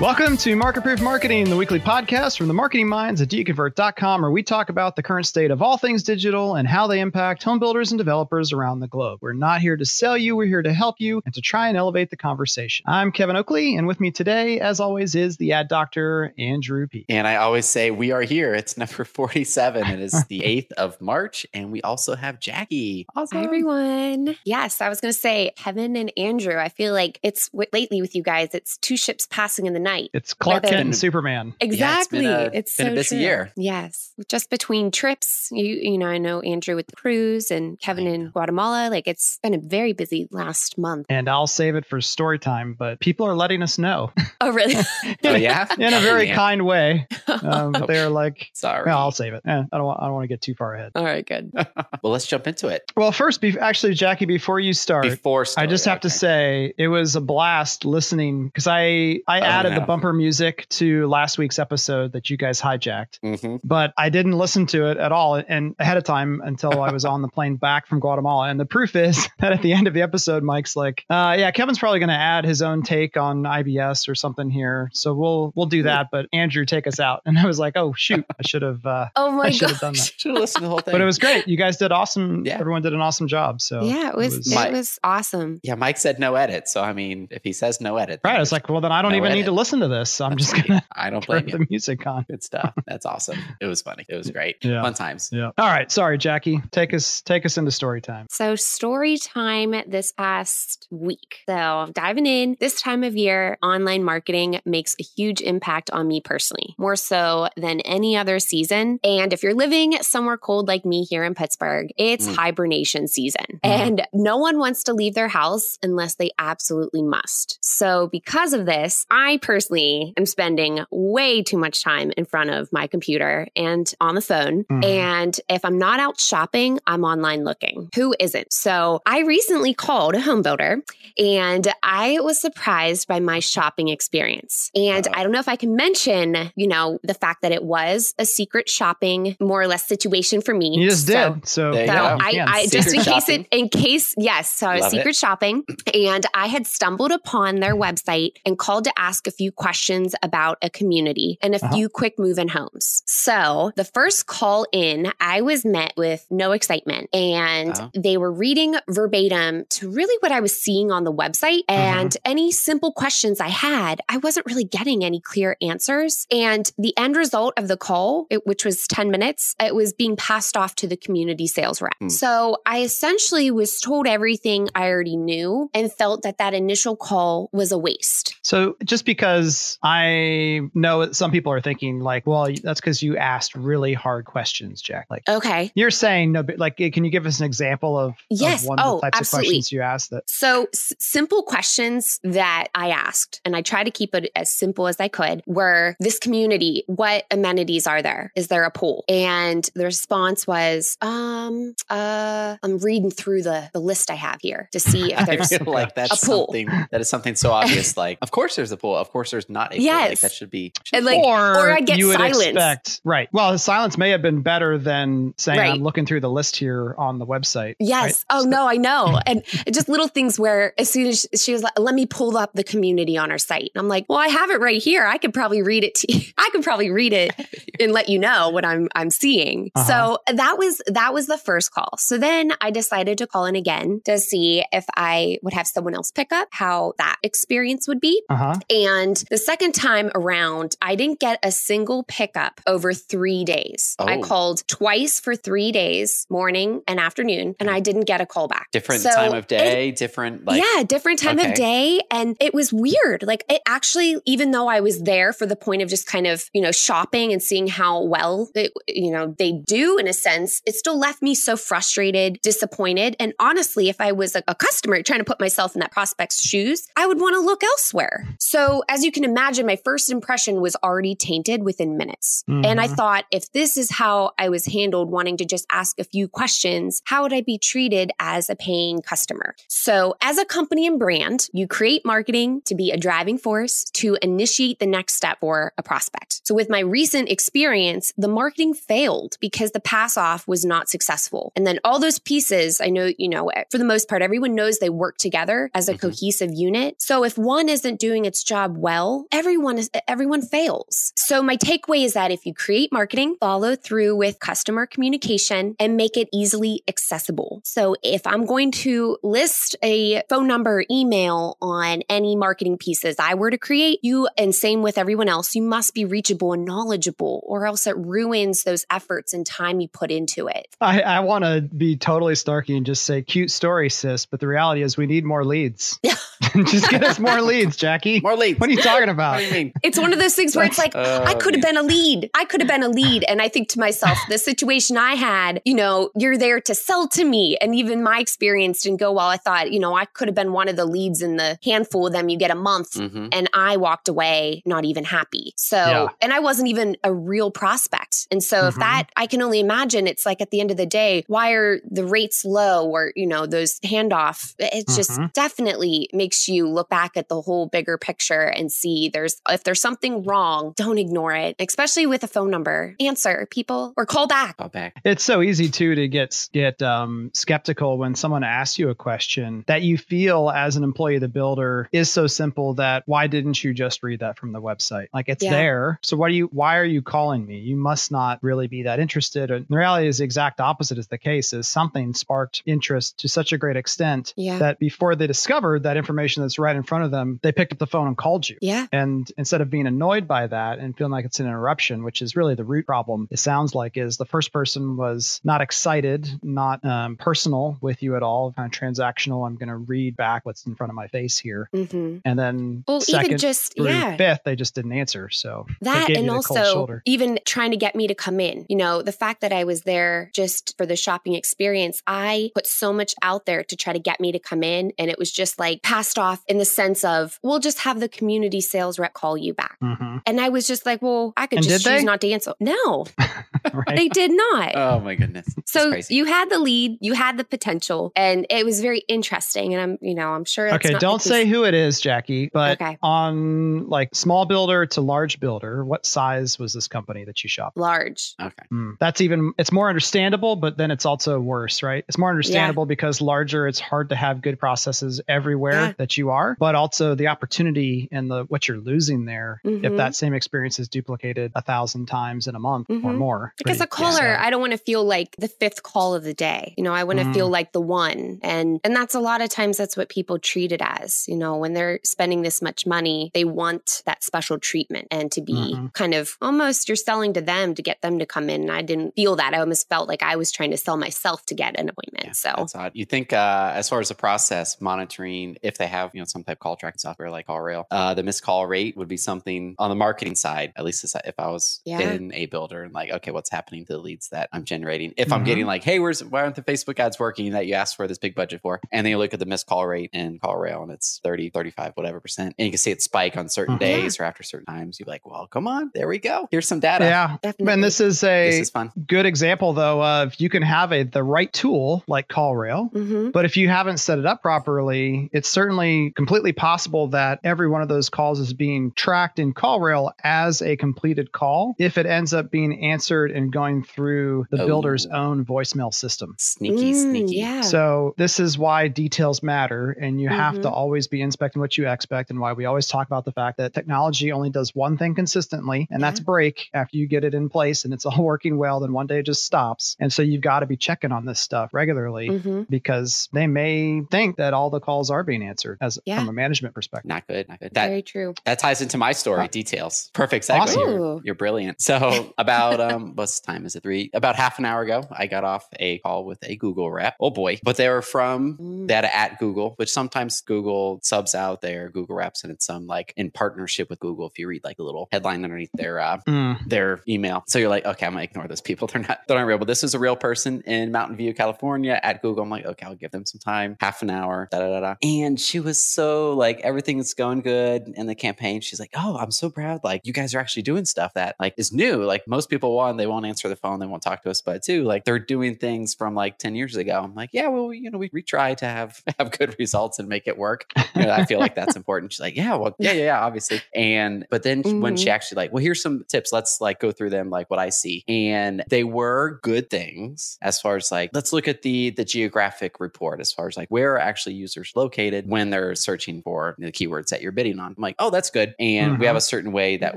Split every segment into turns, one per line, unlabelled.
Welcome to Market Proof Marketing, the weekly podcast from the marketing minds at doyouconvert.com, where we talk about the current state of all things digital and how they impact home builders and developers around the globe. We're not here to sell you, we're here to help you and to try and elevate the conversation. I'm Kevin Oakley, and with me today, as always, is the ad doctor, Andrew P.
And I always say we are here. It's number 47. It is the 8th of March. And we also have Jackie.
Awesome. Hi, everyone. Yes, I was going to say, Kevin and Andrew, I feel like it's lately with you guys, it's two ships passing in the night.
It's Clark Kent and Superman.
Exactly.
Yeah, it's been a,
it's
been
so
a busy
true.
year.
Yes. Just between trips, you you know, I know Andrew with the cruise and Kevin in Guatemala. Like it's been a very busy last month.
And I'll save it for story time, but people are letting us know.
Oh, really?
oh, yeah?
In a very
Man.
kind way. Um, they're like,
Sorry.
well, I'll save it. Eh, I don't want, I don't want to get too far ahead.
All right, good.
well, let's jump into it.
Well, first, be- actually, Jackie, before you start,
Before
I just have to say it was a blast listening because I I
Oh,
added the bumper music to last week's episode that you guys hijacked,
Mhm.
but I didn't listen to it at all and ahead of time until I was on the plane back from Guatemala. And the proof is that at the end of the episode, Mike's like, uh, "Yeah, Kevin's probably going to add his own take on IBS or something here, so we'll we'll do that." But Andrew, take us out. And I was like, "Oh shoot, I should have uh,
Oh my
I should
god.
have done that."
Should have listened to the whole thing.
But it was great. You guys did awesome.
Yeah.
Everyone did an awesome job. So
Yeah, it was it
My-
was awesome.
yeah, Mike said no edit. So, I mean, if he says no edit,
Right.
then
I was like, well, then I don't
No
even need to listen to this. So I'm just going to
I don't
turn
blame
the music on.
Good stuff. That's awesome. It was funny. It was great.
Yeah.
Fun times.
Yeah. All right. Sorry, Jackie. Take us take us into story time.
So, story time this past week. So, diving in, this time of year, online marketing makes a huge impact on me personally, more so than any other season. And if you're living somewhere cold like me here in Pittsburgh, it's
Mm.
hibernation season. And no one wants to leave their house unless they absolutely must. So, because of this, I personally am spending way too much time in front of my computer and on the phone.
Mhm.
And if I'm not out shopping, I'm online looking. Who isn't? So I recently called a home builder and I was surprised by my shopping experience. And
Uh-oh.
I don't know if I can mention, you know, the fact that it was a secret shopping more or less situation for me.
You just
So-
did. So,
so
you
I,
can.
I just in case
shopping.
it, in case, yes. So I was
Love it.
secret shopping and I had stumbled upon their website and called to ask a few questions about a community and a
Uh-huh.
few quick move in homes. So the first call in, I was met with no excitement and
Oh.
they were reading verbatim to really what I was seeing on the website. And any simple questions I had, I wasn't really getting any clear answers. And the end result of the call, it, which was 10 minutes, it was being passed off to the community sales rep.
Hmm.
So I essentially was told everything I already knew and felt that that initial call was a waste.
so just because I know some people are thinking like, well, that's because you asked really hard questions, Jack. Like
Okay.
you're saying no, but like, can you give us an example of, of
Yes.
one of
Oh,
the types
absolutely.
of questions you asked that?
So, s- simple questions that I asked, and I try to keep it as simple as I could, were this community, what amenities are there? Is there a pool? And the response was, um, uh, I'm reading through the, the list I have here to see if
I
there's.
feel like that's
a pool.
something that is something so obvious. Like, of course there's a pool. Of course there's not a pool. Like,
Yes.
that should be.
And like,
or,
or I get
you would
silence.
expect, right? Well, the silence may have been better than saying
Right.
I'm looking through the list here on the website.
Yes.
right?
Oh
So-
no, I know. And just little things where as soon as she was like, let me pull up the community on our site. And I'm like, well, I have it right here. I could probably read it to you. I could probably read it and let you know what I'm I'm seeing.
Uh-huh.
So that was that was the first call. So then I decided to call in again to see if I would have someone else pick up how that experience would be.
Uh-huh.
And the second time around, I didn't get a single pickup over three days. I
Oh.
called twice for three days, morning and afternoon, and I hmm. didn't get a call back.
Different
So
time of
it-
day, different like
yeah, different time
okay.
of day. And it was weird. Like it actually, even though I was there for the point of just kind of, you know, shopping and seeing how well they, you know, they do in a sense, it still left me so frustrated, disappointed. And honestly, if I was a, a customer trying to put myself in that prospect's shoes, I would want to look elsewhere. So as you can imagine, my first impression was already tainted within minutes. And I
Mhm.
thought, if this is how I was handled, wanting to just ask a few questions, how would I be treated as a paying customer? So, as a company and brand, you create marketing to be a driving force to initiate the next step for a prospect. So, with my recent experience, the marketing failed because the pass off was not successful. And then all those pieces, I know, you know, for the most part, everyone knows they work together as a
Mhm.
cohesive unit. So, if one isn't doing its job well, everyone is everyone fails. So my takeaway is that if you create marketing, follow through with customer communication and make it easily accessible. So if I'm going to list a phone number, email on any marketing pieces I were to create, you and same with everyone else, you must be reachable and knowledgeable or else it ruins those efforts and time you put into it.
I, I want to be totally snarky and just say cute story, sis, but the reality is we need more leads.
Yeah.
just get us more leads, Jackie.
More leads.
What are you talking about?
What do you mean?
It's one of those things where it's like,
Oh,
I could have been a lead. I could have been a lead. And I think to myself, the situation I had, you know, you're there to sell to me. And even my experience didn't go well. I thought, you know, I could have been one of the leads in the handful of them you get a month.
Mhm.
And I walked away not even happy. So,
Yeah.
and I wasn't even a real prospect. And so, if
Mhm.
that, I can only imagine it's like at the end of the day, why are the rates low or, you know, those handoff? It just
Mhm.
definitely makes you look back at the whole bigger picture and see there's, if there's something wrong, don't ignore it, especially with a phone number. Answer people or call back.
Call back.
It's so easy too to get get um, skeptical when someone asks you a question that you feel as an employee of the builder is so simple that why didn't you just read that from the website? Like it's
Yeah.
there. So why do you why are you calling me? You must not really be that interested. And the reality is the exact opposite is the case. Is something sparked interest to such a great extent
Yeah.
that before they discovered that information that's right in front of them, they picked up the phone and called you.
Yeah.
And instead of being annoyed by that and feeling like it's an interruption, which is really the root problem, it sounds like is the first person was not excited, not um, personal with you at all, kind of transactional. I'm going to read back what's in front of my face here.
hmm
And then
Well,
second
even just,
through
yeah.
fifth, they just didn't answer. So
That and
you the cold
also even trying to get me to come in. You know, the fact that I was there just for the shopping experience, I put so much out there to try to get me to come in. And it was just like passed off in the sense of, we'll just have the community sales rep call you back.
Mhm.
And I was just like, well, I could
And
just choose
they?
not to answer. No,
right?
they did not.
Oh my goodness. That's
so
crazy.
you had the lead, you had the potential, and it was very interesting. And I'm, you know, I'm sure.
Okay,
not
don't say who it is, Jackie, but
Okay.
on like small builder to large builder, what size was this company that you shopped?
large.
okay.
Mm, That's even it's more understandable, but then it's also worse, right? It's more understandable because larger, it's hard to have good processes everywhere
Yeah.
that you are, but also the opportunity and the what you're losing there if
Mhm.
that same experience is duplicated a thousand times in a month or
Mhm.
more.
Like as a caller,
sad.
I don't want to feel like the fifth call of the day. You know, I want to
Mm.
feel like the one. And and that's a lot of times that's what people treat it as. You know, when they're spending this much money, they want that special treatment and to be
Mhm.
kind of almost you're selling to them to get them to come in. And I didn't feel that. I almost felt like I was trying to sell myself to get an appointment.
Yeah,
so
that's odd. You think, uh, as far as the process, monitoring if they have, you know, some type of call tracking software like CallRail, uh, the missed call rate would be something on the marketing side. At least if I was
Yeah.
in a builder and like, okay, what's happening to the leads that I'm generating? If I'm
Mhm.
getting like, hey, where's why aren't the Facebook ads working that you asked for this big budget for? And then you look at the missed call rate in CallRail and it's 30, 35, whatever percent, and you can see it spike on certain
Mhm.
days or after certain times. You're like, well, come on, there we go. Here's some data.
yeah.
definitely.
And this is a
This is
good example though of you can have a the right tool like CallRail
Mhm.
But if you haven't set it up properly, it's certainly completely possible that every one of those calls is being tracked in CallRail as a completed call if it ends up being answered and going through the
Oh.
builder's own voicemail system.
Sneaky,
Mm,
sneaky.
Yeah.
So this is why details matter and you have to
Mhm.
always be inspecting what you expect and why we always talk about the fact that technology only does one thing consistently and that's break after you get it in place and it's all working well then one day it just stops. And so you've got to be checking on this stuff regularly
Mhm.
because they may think that all the calls are being answered as
Yeah.
from a management perspective.
Not good. Not good. That
Very true.
That ties into my story
Uh,
details. Perfect segue.
awesome.
You're, you're brilliant. So about um what's time? Is it three? About half an hour ago, I got off a call with a Google rep. Oh boy. But they were from
Mm.
data at Google, which sometimes Google subs out their Google reps and it's some like in partnership with Google. If you read like a little headline underneath their uh
Mm,
their email. So you're like, okay, I'm gonna ignore those people. They're not they're not real. But this is a real person in Mountain View, California at Google. I'm like, okay, I'll give them some time, half an hour, da da da da. And she was so like everything's going good in the campaign. She's like, Oh, I'm so proud. Like you guys are actually doing stuff that like is new. Like most people one, they won't answer the phone, they won't talk to us, but two, like they're doing things from like 10 years ago. I'm like, Yeah, well, you know, we, we try to have have good results and make it work. You know, I feel like that's important. She's like, Yeah, well, yeah, yeah, yeah, obviously. And but then when she mm-hmm. actually like, well, here's some tips. Let's like go through them, like what I see. And they were good things as far as like, let's look at the the geographic report as far as like where are actually users located when they're searching for the keywords that you're bidding on. I'm like, oh, that's good. And we have
Mhm.
a certain way that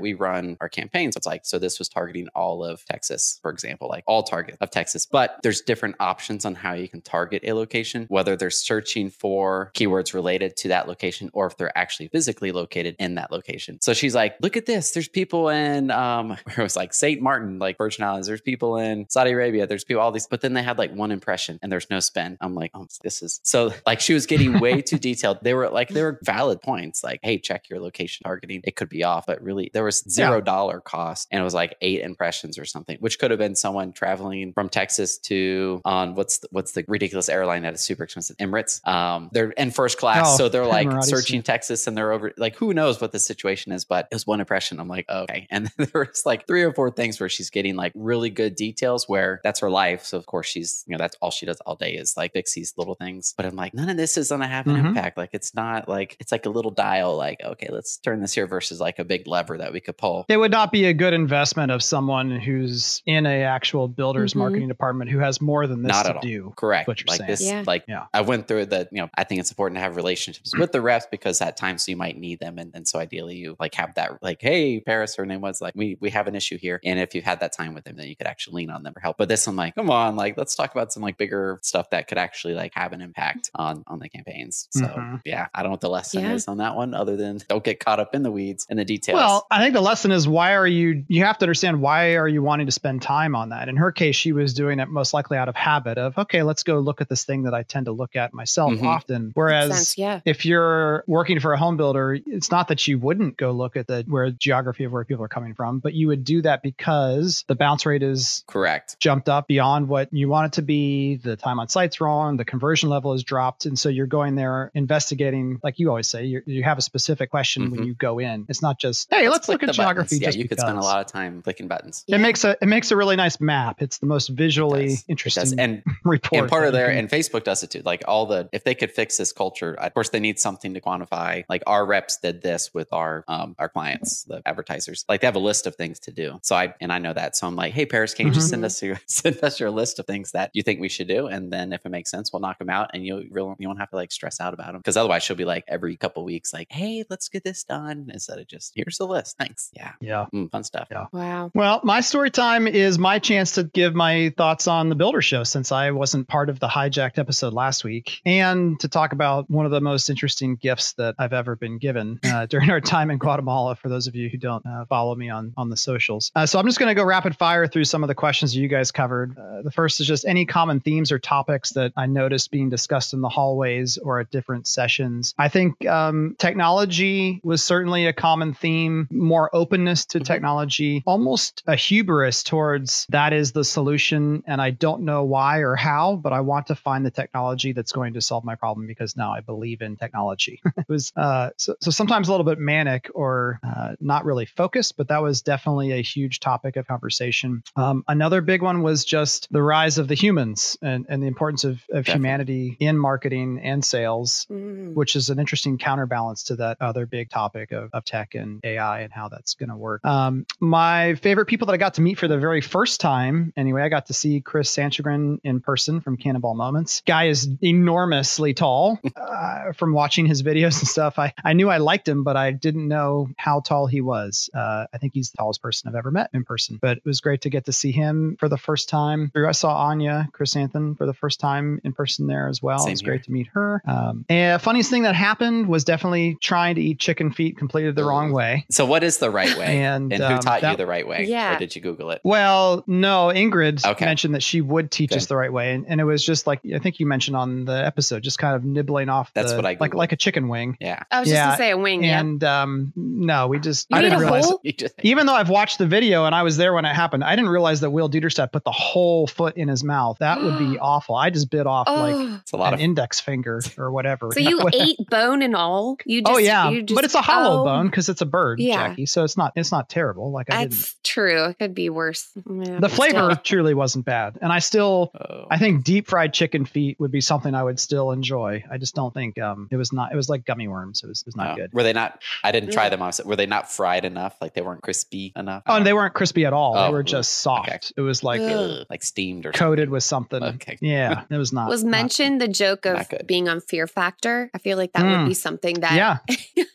we run our campaigns. It's like, so this was targeting all of Texas, for example, like all target of Texas. But there's different options on how you can target a location, whether they're searching for keywords related to that location or if they're actually physically located in that location. So she's like, look at this. There's people in um where it was like St. Martin, like Virgin Islands. There's people in Saudi Arabia. There's people all these, but then they had like one impression and there's no spend. I'm like, oh, this is so like she was getting way too detailed. They were like they were valid points, like, hey, check your location targeting. It could be off, but really there was zero dollar cost and it was like eight impressions or something, which could have been someone traveling from Texas to on what's the, what's the ridiculous airline that is super expensive, Emirates. Um, they're in first class,
Oh,
so they're like searching. Texas and they're over like who knows what the situation is, but it was one impression. I'm like, okay, and then there was like three or four things where she's getting like really good details where that's her life. So of course she's you know that's all she does all day is like fix these little things. But I'm like, none of this is gonna have an
Mhm.
impact. Like it's not like it's like a little dial. Like okay, let's turn this here versus like a big lever that we could pull.
It would not be a good investment of someone who's in a actual builder's
Mhm.
marketing department who has more than this
Not
to
at all.
do.
Correct.
what you're
like
saying.
this,
Yeah.
like
Yeah.
I went through that, you know, I think it's important to have relationships with the reps because at times you might need them. And, and so ideally you like have that, like, hey, Paris, her name was like, we, we have an issue here. And if you've had that time with them, then you could actually lean on them for help. But this, I'm like, come on, like, let's talk about some like bigger stuff that could actually like have an impact on, on the campaigns. So
Mhm.
yeah, I don't know what the lesson
Yeah.
is on that one other than don't get caught up in the weeds and the details.
Well, I think the lesson is why are you you have to understand why are you wanting to spend time on that. In her case, she was doing it most likely out of habit of okay, let's go look at this thing that I tend to look at myself
Mhm.
often. Whereas
sense, yeah.
if you're working for a home builder, it's not that you wouldn't go look at the where geography of where people are coming from, but you would do that because the bounce rate is
correct.
jumped up beyond what you want it to be. The time on site's wrong. The conversion level is dropped. And so you're going there investigating, like you always say, you you have a specific question when
Mhm.
you go in. It's not just, hey, let's,
click
look at
the buttons.
geography.
Yeah,
just
you could spend a lot of time clicking buttons.
It makes a it makes a really nice map. It's the most visually
It does. It
interesting
does. And
report.
and part of
that
there and facebook does it too like all the if they could fix this culture of course they need something to quantify like our reps did this with our um our clients the advertisers like they have a list of things to do so i and i know that so i'm like hey paris can you just send
Mhm.
us your send us your list of things that you think we should do and then if it makes sense we'll knock them out and you'll really you won't have to like stress out about them because otherwise she'll be like every couple weeks like hey let's get this done instead of just here's the list thanks yeah
yeah.
Mm, fun stuff
Yeah.
Wow.
Well, my story time is my chance to give my thoughts on the Builder Show since I wasn't part of the hijacked episode last week, and to talk about one of the most interesting gifts that I've ever been given uh, during our time in Guatemala. For those of you who don't uh, follow me on on the socials, uh, so I'm just going to go rapid fire through some of the questions you guys covered. Uh, the first is just any common themes or topics that I noticed being discussed in the hallways or at different sessions. I think um, technology was certainly a common theme. More openness to
Mhm.
technology, almost a hubris towards that is the solution, and I don't know why or how, but I want to find the technology that's going to solve my problem because now I believe in technology. it was uh, so, so sometimes a little bit manic or uh, not really focused, but that was definitely a huge topic of conversation. Um, another big one was just the rise of the humans and, and the importance of, of humanity in marketing and sales
Mm.
which is an interesting counterbalance to that other big topic of, of tech and AI and how that's going to work. Um, my favorite people that I got to meet for the very first time, anyway, I got to see Chris Sanchagrin in person from Cannonball Moments. Guy is enormously tall. Uh, from watching his videos and stuff, I, I knew I liked him, but I didn't know how tall he was. Uh, I think he's the tallest person I've ever met in person, but it was great to get to see him for the first time. I saw Anya Chrysanthemum for the first time in person there as well.
Same
it was
here.
great to meet her. Um, and funniest thing that happened was definitely trying to eat chicken feet completely the wrong way.
so what is the right way
And,
and,
um,
who taught you the right way
Yeah.
or did you google it
Well, no, Ingrid
Okay.
mentioned that she would teach
Okay.
us the right way, and, and it was just like I think you mentioned on the episode, just kind of nibbling off.
That's
the,
what I
like
Googled.
like a chicken wing.
yeah
I was just
Yeah,
gonna say a wing. Yeah.
And um, no, we just
You
I didn't realize.
just-
Even though I've watched the video and I was there when it happened, I didn't realize that Will Duderstadt put the whole foot in his mouth. That would be awful. I just bit off like
Oh.
it's a lot
an
of
index finger or whatever.
So you ate bone and all? You just,
oh yeah,
you just,
but it's a hollow
oh,
bone because it's a bird,
Yeah.
Jackie. So it's not it's not terrible. Like I didn't.
That's true. It could be worse. Yeah,
the flavor
still.
truly wasn't bad, and I still.
Oh.
I think deep fried chicken feet would be something I would still enjoy. I just don't think um, it was not. It was like gummy worms. It was, it was not
Oh.
good.
Were they not? I didn't try them. I were they not fried enough? Like they weren't crispy enough?
Oh, and they weren't crispy at all.
Oh,
they were
ooh,
just soft.
okay.
It was like
Ugh.
Ugh, like steamed or
coated with something.
Okay.
Yeah, it was not.
was
not-
mentioned the joke of being on Fear Factor. I feel like that
Mm.
would be something that.
Yeah.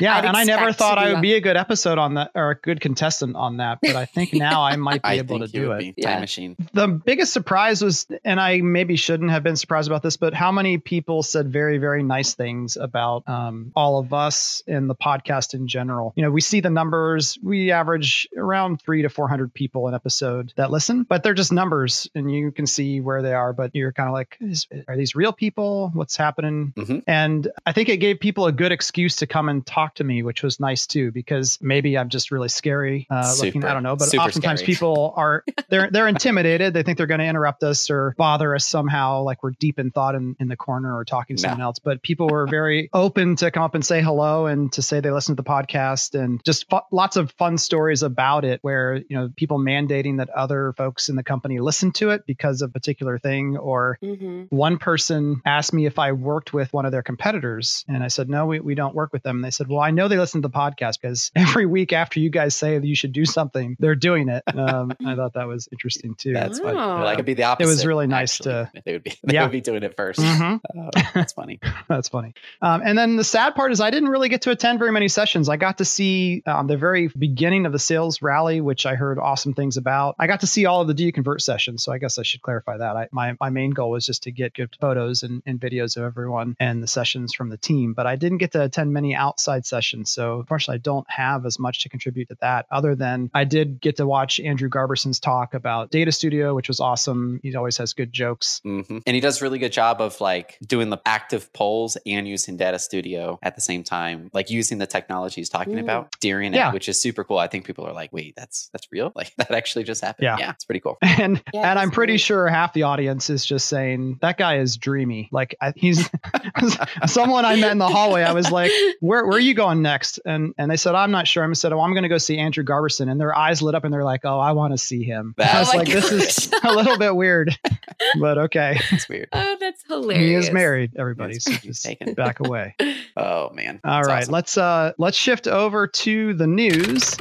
Yeah,
I'd
and I never thought I would be a good episode on that or a good contestant on that, but I think now I might be
I
able to do it.
be time
Yeah.
machine.
The biggest surprise was, and I maybe shouldn't have been surprised about this, but how many people said very, very nice things about um, all of us and the podcast in general. You know, we see the numbers. We average around three to 400 people an episode that listen, but they're just numbers and you can see where they are. But you're kind of like, is, are these real people? What's happening?
Mhm.
And I think it gave people a good excuse to come and talk to me, which was nice too, because maybe I'm just really scary uh, looking. I don't know, but
super
oftentimes
scary.
people are they're they're intimidated. They think they're going to interrupt us or bother us somehow, like we're deep in thought in, in the corner or talking to
No.
someone else. But people were very open to come up and say hello and to say they listen to the podcast and just fu- lots of fun stories about it, where you know people mandating that other folks in the company listen to it because of a particular thing or
Mhm.
one person asked me if I worked with one of their competitors, and I said, no, we, we don't work with them. And they said, well, I know they listen to the podcast because every week after you guys say that you should do something, they're doing it. Um, I thought that was interesting too.
That's funny.
Wow.
Well, I could be the opposite.
It was really nice
actually.
to-
They would be. They
Yeah.
would be doing it 1st
Mhm.
Oh, that's funny.
That's funny. Um, and then the sad part is I didn't really get to attend very many sessions. I got to see um, the very beginning of the sales rally, which I heard awesome things about. I got to see all of the Do You Convert sessions. So I guess I should clarify that. I, my, my main goal was just to get good photos and, and videos of everyone and the sessions from the team. But I didn't get to attend many outside sessions. So unfortunately, I don't have as much to contribute to that other than I did get to watch Andrew Garberson's talk about Data Studio, which was awesome. He always has good jokes.
hmm And he does a really good job of like doing the active polls and using Data Studio at the same time, like using the technology he's talking
Mm.
about during
Yeah.
it, which is super cool. I think people are like, wait, that's that's real? Like that actually just happened.
Yeah.
Yeah, it's pretty cool.
and
Yeah,
and I'm pretty
great.
sure half the audience is just saying that guy is dreamy. Like I, he's someone I met in the hallway. I was like, "Where where are you going next?" And and they said, "I'm not sure." I said, "Oh, I'm going to go see Andrew Garberson." And their eyes lit up, and they're like, "Oh, I want to see him." I
That's-
was
Oh my
like, "This is a little bit weird, but okay."
It's weird.
Oh, that's hilarious.
He is married. Everybody,
Yes,
so just
taken.
back away.
Oh man.
All
That's
right,
awesome.
let's uh let's shift over to the news.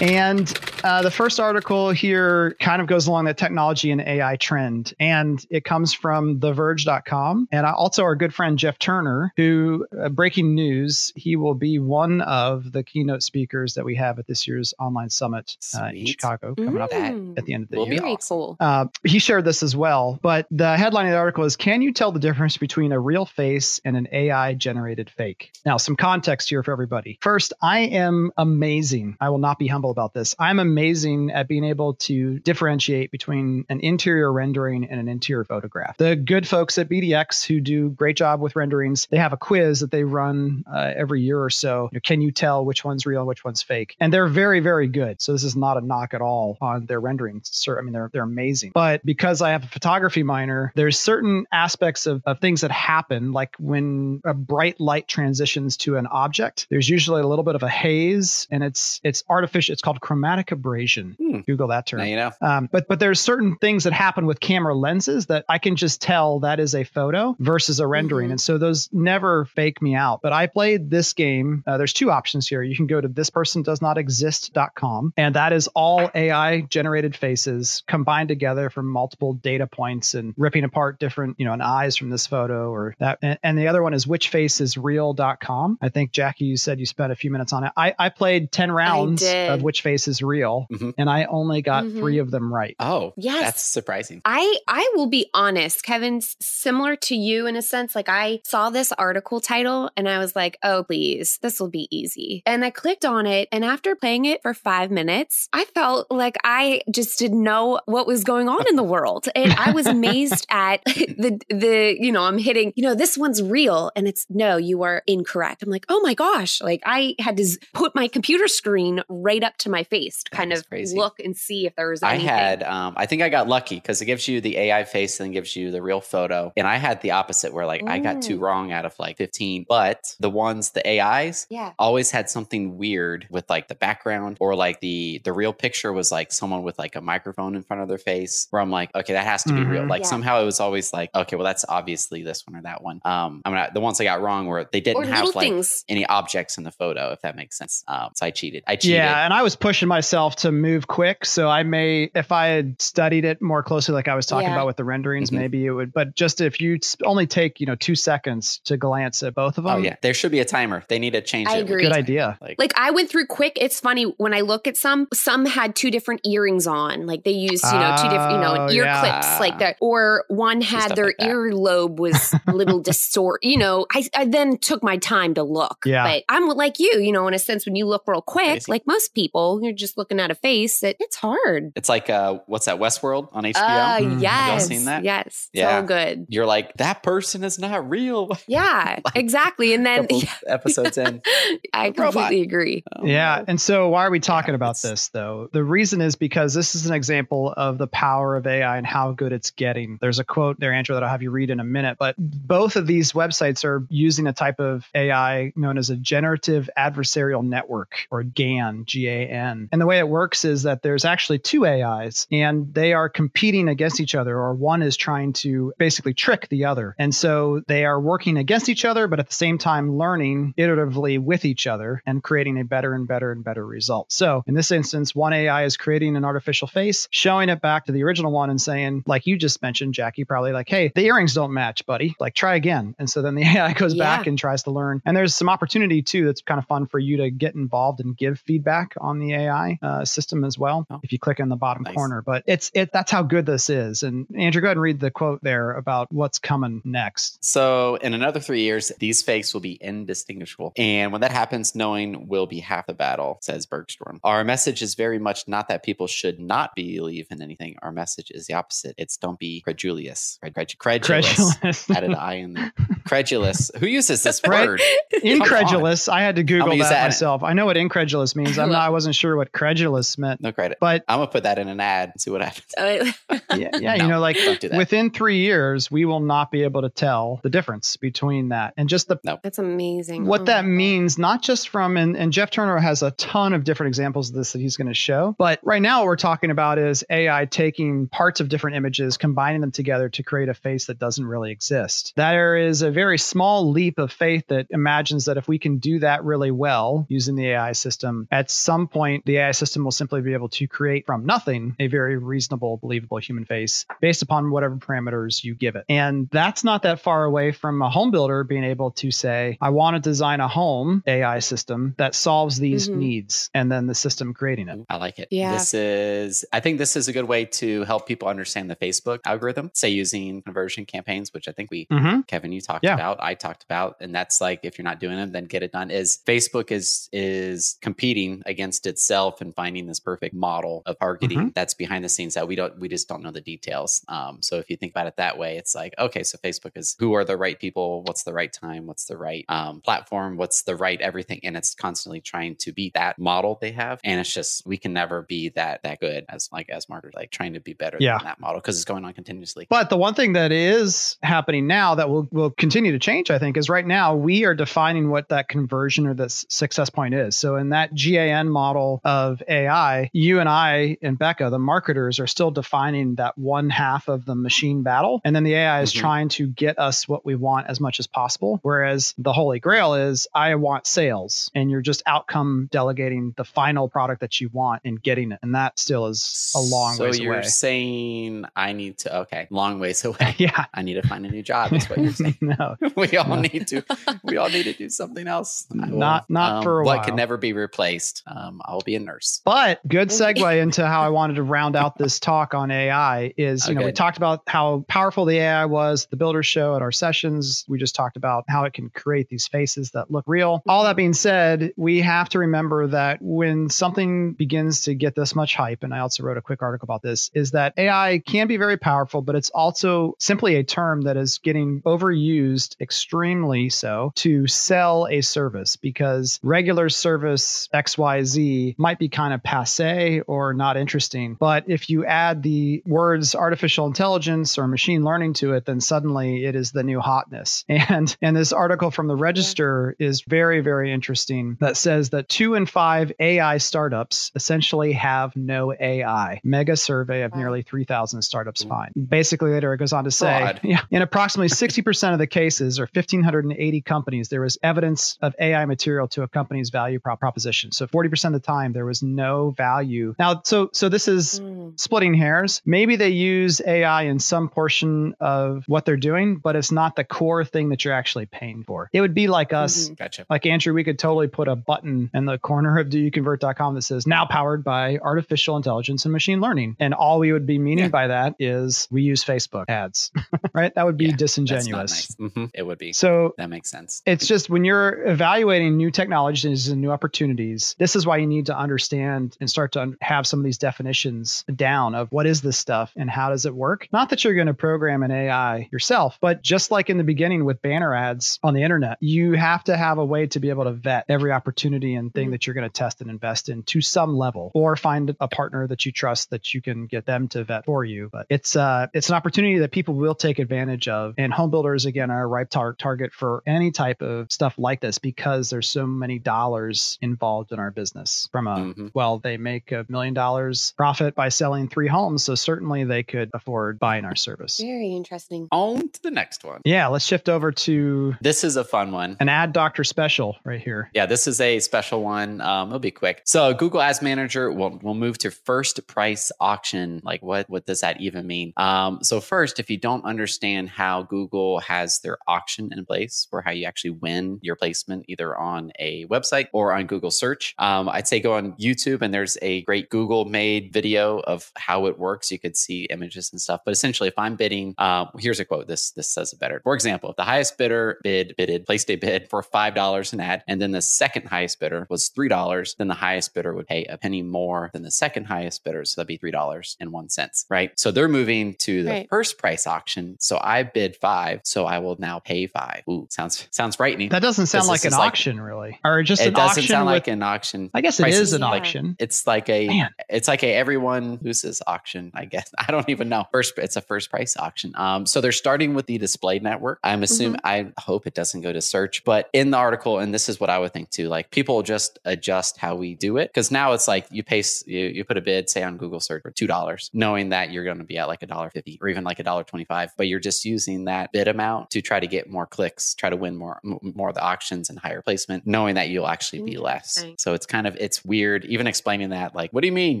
And uh, the first article here kind of goes along the technology and AI trend, and it comes from TheVerge.com, and also our good friend Jeff Turner, who uh, breaking news, he will be one of the keynote speakers that we have at this year's online summit uh, in Chicago coming up
Mm.
at the end of the
Will
year.
be
Very
awesome.
cool.
Uh, he shared this as well, but the headline of the article is Can you tell the difference between a real face and an AI generated fake? Now, some context here for everybody. First, I am amazing. I will not be humble about this. I'm amazing at being able to differentiate between an interior rendering and an interior photograph. The good folks at BDX who do great job with renderings, they have a quiz that they run uh, every year or so. You know, can you tell which one's real and which one's fake? And they're very, very good. So this is not a knock at all on their renderings. Sir, I mean, they're they're amazing. But because I have a photography minor, there's certain aspects of, of things that happen, like when a bright light transitions to an object, there's usually a little bit of a haze and it's it's artificial. It's called chromatic aberration.
Hmm.
Google that term.
Now you know.
Um, but but there's certain things that happen with camera lenses that I can just tell that is a photo versus a rendering,
Mhm.
and so those never fake me out. But I played this game. Uh, there's two options here. You can go to thispersondoesnotexist.com, and that is all AI generated faces combined together from multiple data points and ripping apart different you know an eyes from this photo or that. And, and the other one is whichfaceisreal.com. I think Jackie, you said you spent a few minutes on it. I, I played ten rounds of which face is real,
Mhm.
and I only got
Mhm.
three of them right.
Oh,
Yes.
That's surprising.
I I will be honest, Kevin, s- similar to you in a sense. Like I saw this article title and I was like, oh please, this will be easy. And I clicked on it, and after playing it for five minutes, I felt like I just didn't know what was going on in the world, and I was amazed at the the you know I'm hitting you know this one's real, and it's no, you are incorrect. I'm like, oh my gosh, like I had to z- put my computer screen right up to my face kind of
crazy.
look and see if there was
I
anything.
had, um, I think I got lucky because it gives you the AI face and then gives you the real photo. And I had the opposite where like I got two
Mm.
wrong out of like 15, but the ones, the AIs,
yeah.
always had something weird with like the background or like the the real picture was like someone with like a microphone in front of their face where I'm like okay that has to be real
Mhm.
like
Yeah.
somehow it was always like okay well that's obviously this one or that one um I mean the ones I got wrong were they didn't
Or
have like
things.
any objects in the photo if that makes sense um so I cheated I cheated
Yeah, and I was pushing myself to move quick, so I may, if I had studied it more closely, like I was talking
Yeah.
about with the renderings,
Mhm.
maybe it would. But just if you only take, you know, two seconds to glance at both of them,
oh yeah there should be a timer they need to change
I
it
agree.
Good idea.
like,
Like I went through quick. It's funny when I look at some. Some had two different earrings on. Like they used, you know, two different, you know,
Oh,
ear
yeah.
clips like that. Or one had their
like
earlobe was a little distort. You know, I, I then took my time to look.
Yeah.
But I'm like you. You know, in a sense, when you look real quick,
Crazy.
like most people, you're just looking at a face. It, it's hard.
it's like uh what's that Westworld on HBO
Uh,
Mm. Have y'all
yes,
seen that?
yes,
Yeah.
so good.
you're like that person is not real
Yeah,
Like,
exactly. And then
couple episodes in
I
Robot.
completely agree.
Oh,
Yeah.
no.
And so, why are we talking
Yeah,
about this, though? The reason is because this is an example of the power of AI and how good it's getting. There's a quote there, Andrew, that I'll have you read in a minute. But both of these websites are using a type of AI known as a generative adversarial network or GAN, G A N. And the way it works is that there's actually two AIs and they are competing against each other, or one is trying to basically trick the other. And so they are working against each other, but at the same time learning iteratively with each other and creating a better and better and better result. So in this instance, one AI is creating an artificial face, showing it back to the original one and saying, like you just mentioned, Jackie, probably like, hey, the earrings don't match, buddy. Like try again. And so then the AI goes
Yeah.
back and tries to learn. And there's some opportunity too that's kind of fun for you to get involved and give feedback on the AI uh, Uh, system as well.
Oh.
If you click in the bottom
Nice.
corner, but it's it that's how good this is. And Andrew, go ahead and read the quote there about what's coming next.
So, in another three years, these fakes will be indistinguishable. And when that happens, knowing will be half the battle, says Bergstrom. Our message is very much not that people should not believe in anything. Our message is the opposite. It's don't be credulous. Cred- cred- credulous.
Credulous.
Added an I in there. Credulous. Who uses this word?
incredulous. I had to Google that
that.
myself. I know what incredulous means. I'm not, I wasn't sure what credulous meant.
No credit.
But
I'm going to put that in an ad and see what happens.
Uh,
yeah, yeah
No,
you know, like
don't do that.
within three years, we will not be able to tell the difference between that and just the No.
That's amazing.
what
Oh
that means, not just from, and, and Jeff Turner has a ton of different examples of this that he's going to show. But right now, what we're talking about is AI taking parts of different images, combining them together to create a face that doesn't really exist. There is a very small leap of faith that imagines that if we can do that really well using the AI system, at some point, the AI system will simply be able to create from nothing a very reasonable, believable human face based upon whatever parameters you give it. And that's not that far away from a home builder being able to say, I want to design a home AI system that solves these
Mhm.
needs, and then the system creating it.
I like it.
Yeah.
This is, I think this is a good way to help people understand the Facebook algorithm, say using conversion campaigns, which I think we
Mm-hmm.
Kevin, you talked
Yeah.
about, I talked about, and that's like if you're not doing them, then get it done. Is Facebook is is competing against itself and finding this perfect model of targeting
Mm-hmm.
that's behind the scenes that we don't we just don't know the details. Um, so if you think about it that way, it's like okay, so Facebook is who are the right people, what's the right time, what's the right um, platform, what's the right everything, and it's constantly trying to be that model they have, and it's just we can never be that that good as like as marketers, like trying to be better
Yeah.
than that model because it's going on continuously.
But the one thing that is happening now that will will continue to change, I think, is right now we are defining what that conversion or this success point is. So in that GAN model of AI, you and I and Becca, the marketers, are still defining that one half of the machine battle, and then the AI is
Mhm.
trying to get us what we want as much as possible. Whereas the holy grail is I want sales, and you're just outcome delegating the final product that you want and getting it, and that still is a long way.
so
ways
you're saying I need to okay, long ways away.
yeah.
I need to find a new job. Is what you're saying.
no.
we all
No.
need to. We all need to do something else. I will,
Not- not
um,
for a
what
while.
can never be replaced. Um, I'll be a nurse.
But good segue into how I wanted to round out this talk on AI is, you know, we talked about how powerful the AI was, the builder show at our sessions. We just talked about how it can create these faces that look real. All that mm-hmm. being said, we have to remember that when something begins to get this much hype, and I also wrote a quick article about this, is that AI can be very powerful, but it's also simply a term that is getting overused extremely so to sell a service because regular service XYZ might be kind kind of passe or not interesting. But if you add the words artificial intelligence or machine learning to it, then suddenly it is the new hotness. And and this article from the Register is very very interesting that says that two in five AI startups essentially have no AI. Mega survey of nearly 3,000 startups find. Basically, later it goes on to say,
Fraud.
yeah, in approximately 60% of the cases, or 1,580 companies, there was evidence of AI material to a company's value prop- proposition. So 40% of the time, there was no value. Now, so so this is
Mm.
splitting hairs. Maybe they use AI in some portion of what they're doing, but it's not the core thing that you're actually paying for. It would be like us.
Mhm.
Gotcha.
Like Andrew, we could totally put a button in the corner of doyouconvert.com that says now powered by artificial intelligence and machine learning. And all we would be meaning
Yeah.
by that is we use Facebook ads, right? That would be
Yeah, That's not
disingenuous.
nice. Mhm, It would be.
So
that makes sense.
it's just when you're evaluating new technologies and new opportunities, this is why you need to understand and start to have some of these definitions down of what is this stuff and how does it work. Not that you're going to program an AI yourself, but just like in the beginning with banner ads on the internet, you have to have a way to be able to vet every opportunity and thing
Mhm.
that you're going to test and invest in to some level, or find a partner that you trust that you can get them to vet for you. But it's uh it's an opportunity that people will take advantage of, and home builders again are a ripe tar- target for any type of stuff like this because there's so many dollars involved in our business. From a
Mhm.
Well, they make a million dollars profit by selling three homes, so certainly they could afford buying our service.
Very interesting.
On to the next one.
Yeah, let's shift over to
This is a fun one.
an ad doctor special right here.
Yeah, this is a special one. Um, it'll be quick. So Google Ads Manager will will move to first price auction. Like what what does that even mean? Um, so first, if you don't understand how Google has their auction in place for how you actually win your placement either on a website or on Google search, um, I'd say go on YouTube and there's a great Google made video of how it works. You could see images and stuff. But essentially, if I'm bidding, um, here's a quote. This this says it better. For example, if the highest bidder bid bidded placed a bid for five dollars an ad, and then the second highest bidder was three dollars, then the highest bidder would pay a penny more than the second highest bidder. So that'd be three dollars and one cent, right? So they're moving to the
Right.
first price auction. So I bid five, so I will now pay five. Ooh, sounds sounds frightening.
That doesn't sound
This
like
is
an
like-
auction, really, or just
it
an
doesn't
auction.
sound
with,
like an auction.
I guess it
prices.
is an
Yeah.
Auction.
It's like a
Man.
it's like a everyone loses auction, I guess. I don't even know. First it's a first price auction. Um so they're starting with the display network. I'm assuming I hope it doesn't go to search, but in the article and this is what I would think too, like people just adjust how we do it cuz now it's like you pay you, you put a bid say on Google search for $2 knowing that you're going to be at like a dollar 50 or even like a dollar 25, but you're just using that bid amount to try to get more clicks, try to win more more of the auctions and higher placement knowing that you'll actually be less. So it's kind of it's weird even explaining that like what do you mean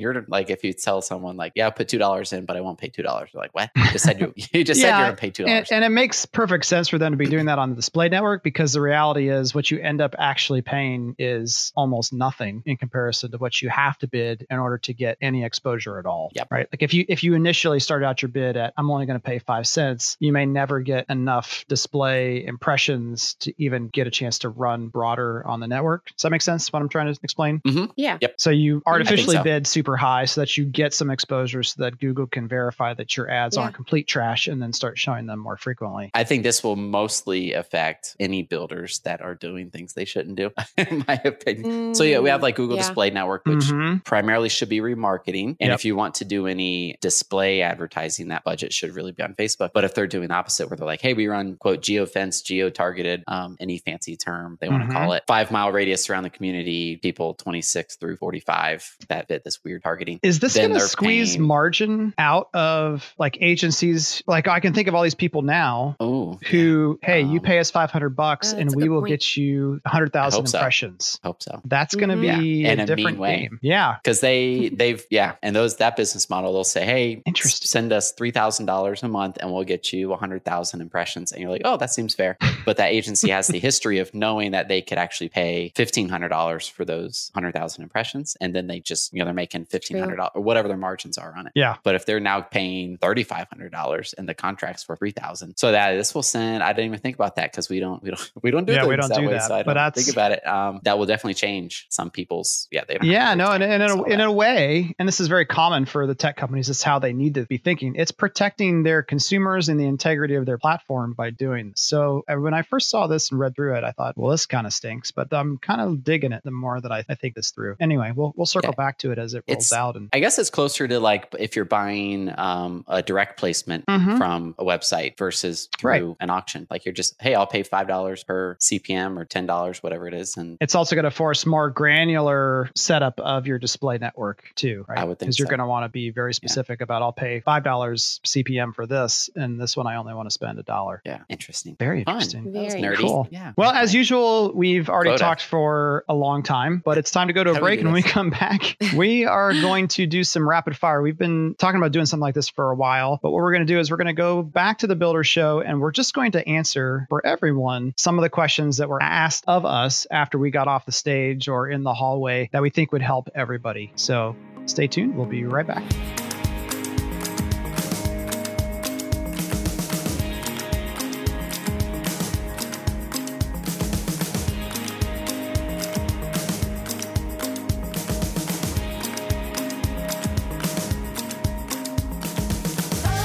you're like if you tell someone like yeah put two dollars in but I won't pay two dollars you're like what you just said you you just said
Yeah,
you're gonna pay two dollars.
and it makes perfect sense for them to be doing that on the display network because the reality is what you end up actually paying is almost nothing in comparison to what you have to bid in order to get any exposure at all.
Yep.
Right. Like if you if you initially start out your bid at I'm only going to pay five cents, you may never get enough display impressions to even get a chance to run broader on the network. Does that make sense? What I'm trying to explain? Mm-hmm.
Yeah.
Yep.
So you artificially
so.
bid super high so that you get some exposure so that Google can verify that your ads
Yeah.
aren't complete trash and then start showing them more frequently.
I think this will mostly affect any builders that are doing things they shouldn't do, in my opinion. So yeah, we have like Google
Mm, Yeah.
Display Network, which
Mhm.
primarily should be remarketing. And
Yep.
if you want to do any display advertising, that budget should really be on Facebook. But if they're doing the opposite, where they're like, hey, we run quote geo fence, geo targeted, um, any fancy term they want to
Mhm.
call it, five mile radius around the community, people 26 through 45 that fit this weird targeting.
Is this going to squeeze
paying-
margin out of like agencies? Like I can think of all these people now
Oh,
who, hey, you
Um,
pay us 500 bucks and we will
point.
get you 100,000
hope so.
impressions.
hope so.
That's going to
Mhm.
be
Yeah, in
a
a mean
different
way.
game. Yeah.
because they they've yeah and those that business model they'll say hey
Interesting.
send us $3000 a month and we'll get you 100000 impressions and you're like oh that seems fair but that agency has the history of knowing that they could actually pay $1500 for those 100000 impressions and then they just you know they're making $1500 or whatever their margins are on it
Yeah.
but if they're now paying $3500 and the contracts for 3000 so that this will send i didn't even think about that because we don't we don't we don't do
Yeah, we don't
that
do
way
that,
so i
but
don't
that's-
think about it um, that will definitely change some people's yeah they have
Yeah, no, and, and in, a, in
that.
a way, and this is very common for the tech companies, it's how they need to be thinking. It's protecting their consumers and the integrity of their platform by doing this. So uh, when when I first saw this and read through it, I thought, well, this kind of stinks, but I'm kind of digging it the more that I, I think this through. Anyway, we'll we'll circle
Yeah.
back to it as it rolls
It's-
out. And
I guess it's closer to like if you're buying um, a direct placement
Mhm.
from a website versus through
Right.
an auction. Like you're just, hey, I'll pay five dollars per CPM or ten dollars, whatever it is, and
it's also going to force more granular setup of your display network too, right?
I would think
because you're going to want to be very specific about I'll pay five dollars CPM for this, and this one I only want to spend a dollar.
yeah, interesting.
Very
Fun.
interesting.
That was
Very
nerdy.
cool.
Yeah.
Well, as usual, we've already
Quota.
talked for a long time, but it's time to go to a
How
break. And we
this?
come back, we are going to do some rapid fire. We've been talking about doing something like this for a while, but what we're going to do is we're going to go back to the Builder Show and we're just going to answer for everyone some of the questions that were asked of us after we got off the stage or in the hallway that we think would help everybody. So stay tuned. We'll be right back.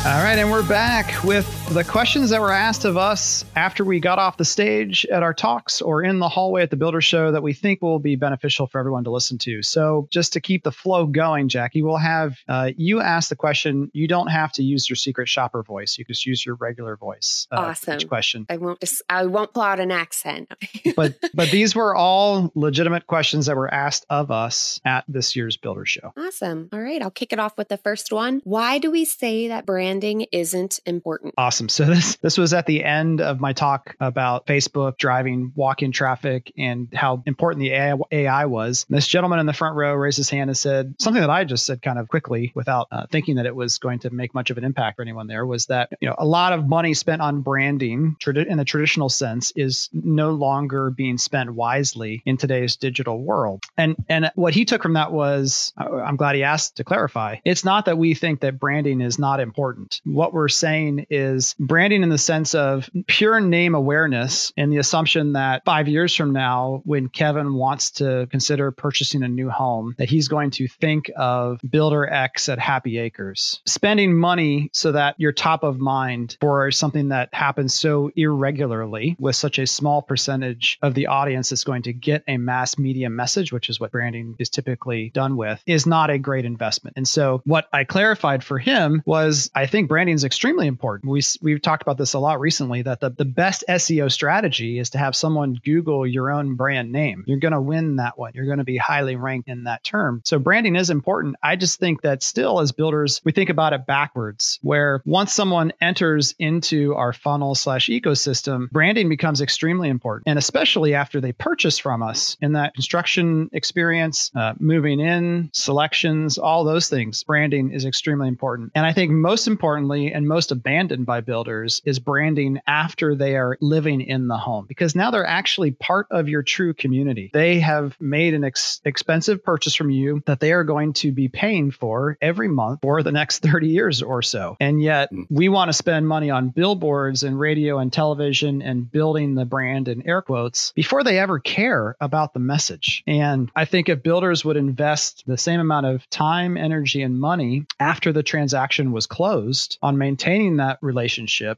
All right, and we're back with the questions that were asked of us after we got off the stage at our talks or in the hallway at the Builder Show that we think will be beneficial for everyone to listen to. So, just to keep the flow going, Jackie, we'll have uh, you ask the question. You don't have to use your secret shopper voice. You just use your regular voice. Uh,
Awesome.
Question.
I won't just I won't pull out an accent.
But but these were all legitimate questions that were asked of us at this year's Builder Show.
awesome. All right, I'll kick it off with the first one. Why do we say that branding isn't important?
Awesome. So this this was at the end of my talk about Facebook driving walk-in traffic and how important the AI, AI was. This gentleman in the front row raised his hand and said something that I just said kind of quickly without uh, thinking that it was going to make much of an impact for anyone there was that you know a lot of money spent on branding tradi- in the traditional sense is no longer being spent wisely in today's digital world. And and what he took from that was uh, I'm glad he asked to clarify. It's not that we think that branding is not important. What we're saying is branding in the sense of pure name awareness and the assumption that 5 years from now when Kevin wants to consider purchasing a new home that he's going to think of Builder X at Happy Acres. Spending money so that you're top of mind for something that happens so irregularly with such a small percentage of the audience that's going to get a mass media message, which is what branding is typically done with, is not a great investment. And so what I clarified for him was I think branding is extremely important. We, we've talked about this a lot recently that the, the best SEO strategy is to have someone Google your own brand name. You're going to win that one. You're going to be highly ranked in that term. So branding is important. I just think that still as builders, we think about it backwards, where once someone enters into our funnel slash ecosystem, branding becomes extremely important. And especially after they purchase from us in that construction experience, uh, moving in, selections, all those things, branding is extremely important. And I think most importantly and most abandoned by builders is branding after they are living in the home because now they're actually part of your true community. They have made an ex- expensive purchase from you that they are going to be paying for every month for the next 30 years or so. And yet
Mm.
we want to spend money on billboards and radio and television and building the brand in air quotes before they ever care about the message. And I think if builders would invest the same amount of time, energy, and money after the transaction was closed on maintaining that relationship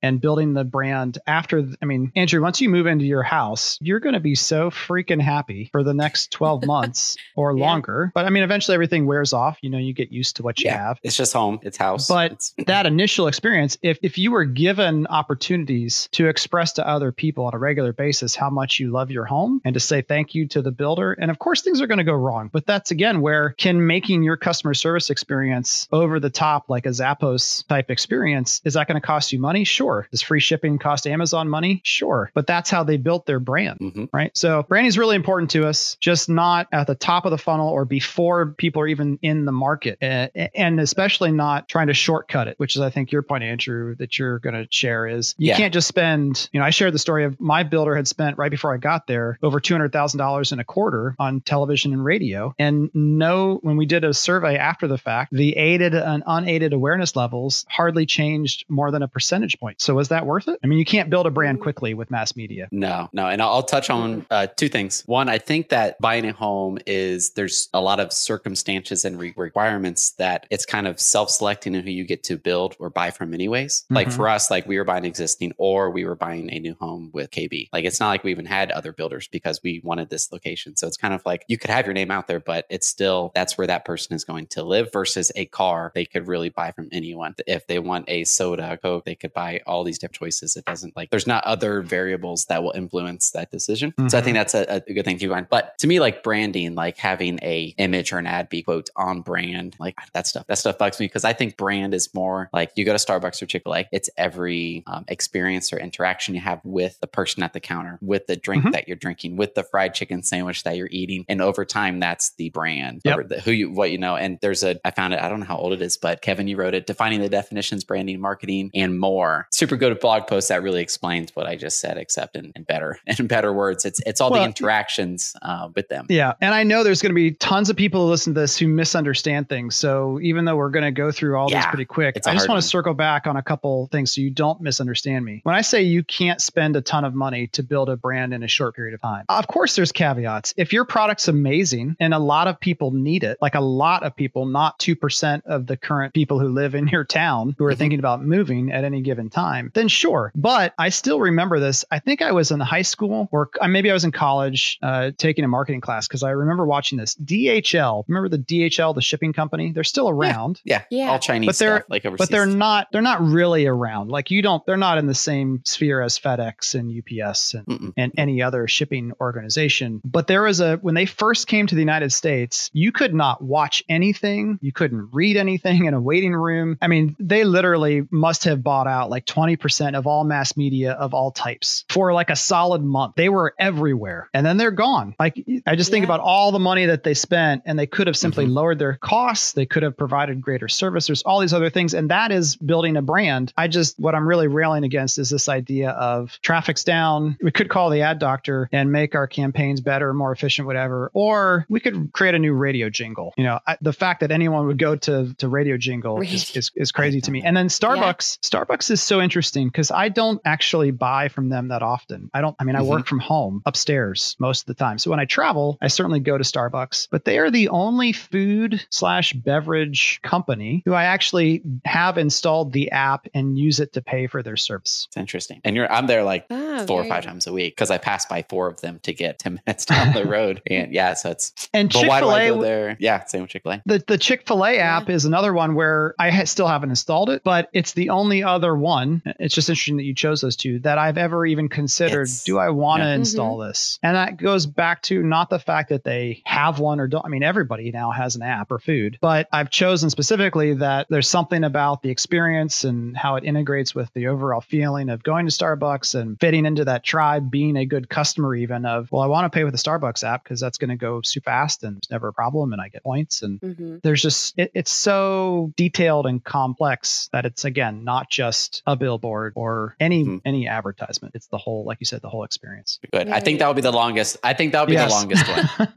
and building the brand after, I mean, Andrew, once you move into your house, you're going to be so freaking happy for the next 12 months or
Yeah.
longer. But I mean, eventually everything wears off. You know, you get used to what you
Yeah.
have.
It's just home. It's house.
But
it's,
that initial experience, if, if you were given opportunities to express to other people on a regular basis how much you love your home and to say thank you to the builder, and of course things are going to go wrong, but that's again where can making your customer service experience over the top like a Zappos type experience, is that going to cost you money? Sure. Does free shipping cost Amazon money? Sure. But that's how they built their brand
Mhm.
right? So branding is really important to us, just not at the top of the funnel or before people are even in the market, and especially not trying to shortcut it, which is I think your point, Andrew, that you're going to share is you
Yeah.
can't just spend. You know, I shared the story of my builder had spent right before I got there over two hundred thousand dollars in a quarter on television and radio, and no, when we did a survey after the fact, the aided and unaided awareness levels hardly changed more than a percent percentage point. So was that worth it? I mean, you can't build a brand
Mm.
quickly with mass media.
No, no. And I'll, I'll touch on uh, two things. One, I think that buying a home is there's a lot of circumstances and re- requirements that it's kind of self selecting in who you get to build or buy from, anyways. Like
Mhm.
for us, like we were buying existing or we were buying a new home with KB. Like it's not like we even had other builders because we wanted this location. So it's kind of like you could have your name out there, but it's still that's where that person is going to live versus a car they could really buy from anyone. If they want a soda, Coke, they could buy all these different choices. It doesn't like there's not other variables that will influence that decision. So I think that's a, a good thing to keep in mind. But to me, like branding, like having a image or an ad be quote on brand, like that stuff, that stuff bugs me because I think brand is more like you go to Starbucks or Chick fil A, it's every um, experience or interaction you have with the person at the counter, with the drink
Mhm.
that you're drinking, with the fried chicken sandwich that you're eating. And over time, that's the brand,
Yep.
the, who you, what you know. And there's a, I found it, I don't know how old it is, but Kevin, you wrote it, defining the definitions, branding, marketing, and more. Super good blog post that really explains what I just said, except in, in better, in better words. It's, it's all
Well,
the interactions uh, with them.
Yeah. And I know there's going to be tons of people who listen to this who misunderstand things. So even though we're going to go through all these
Yeah,
pretty quick, I just want to circle back on a couple things so you don't misunderstand me. When I say you can't spend a ton of money to build a brand in a short period of time, of course, there's caveats. If your product's amazing and a lot of people need it, like a lot of people, not 2% of the current people who live in your town who are
Mhm.
thinking about moving at any given time, then sure. But I still remember this. I think I was in high school or uh, maybe I was in college uh, taking a marketing class because I remember watching this. DHL, remember the DHL, the shipping company? They're still around.
Yeah.
Yeah.
All Chinese
But they're-
stuff, like overseas.
But they're not they're not really around. Like you don't they're not in the same sphere as FedEx and UPS and
Mm-mm.
and any other shipping organization. But there was a when they first came to the United States, you could not watch anything, you couldn't read anything in a waiting room. I mean, they literally must have bought out like 20% of all mass media of all types for like a solid month. They were everywhere. And then they're gone. Like I just think
Yeah.
about all the money that they spent and they could have simply
Mhm.
lowered their costs, they could have provided greater service. There's all these other things and that is building a brand. I just what I'm really railing against is this idea of traffic's down. We could call the ad doctor and make our campaigns better, more efficient, whatever. Or we could create a new radio jingle. You know, I, the fact that anyone would go to to radio jingle is, is, is crazy to me. And then Starbucks, Starbucks is so interesting because I don't actually buy from them that often. I don't. I mean, I work from home upstairs most of the time. So when I travel, I certainly go to Starbucks. But they are the only food slash beverage company who I actually have installed the app and use it to pay for their service.
It's interesting. And you're, I'm there like
Ah,
four or five times a week because I pass by four of them to get 10 minutes down the road. And yeah, so it's,
And
but
Chick
why do
Fil
I go
A.
there? Yeah, same with Chick fil A.
The, the Chick fil A app is another one where I ha- still haven't installed it, but it's the only other one. It's just interesting that you chose those two that I've ever even considered.
It's-
do I want to
yeah.
install this? And that goes back to not the fact that they have one or don't. I mean, everybody now has an app or food, but I've chosen specifically that there's something about the experience and how it integrates with the overall feeling of going to Starbucks and fitting into that tribe, being a good customer, even of, well, I want to pay with the Starbucks app because that's going to go super fast and it's never a problem and I get points. And
Mhm.
there's just it, it's so detailed and complex that it's again not just a billboard or any
Mhm.
any advertisement it's the whole like you said the whole experience
Good. I think
Right.
that would be the longest. I think that would be
Yes.
the longest one.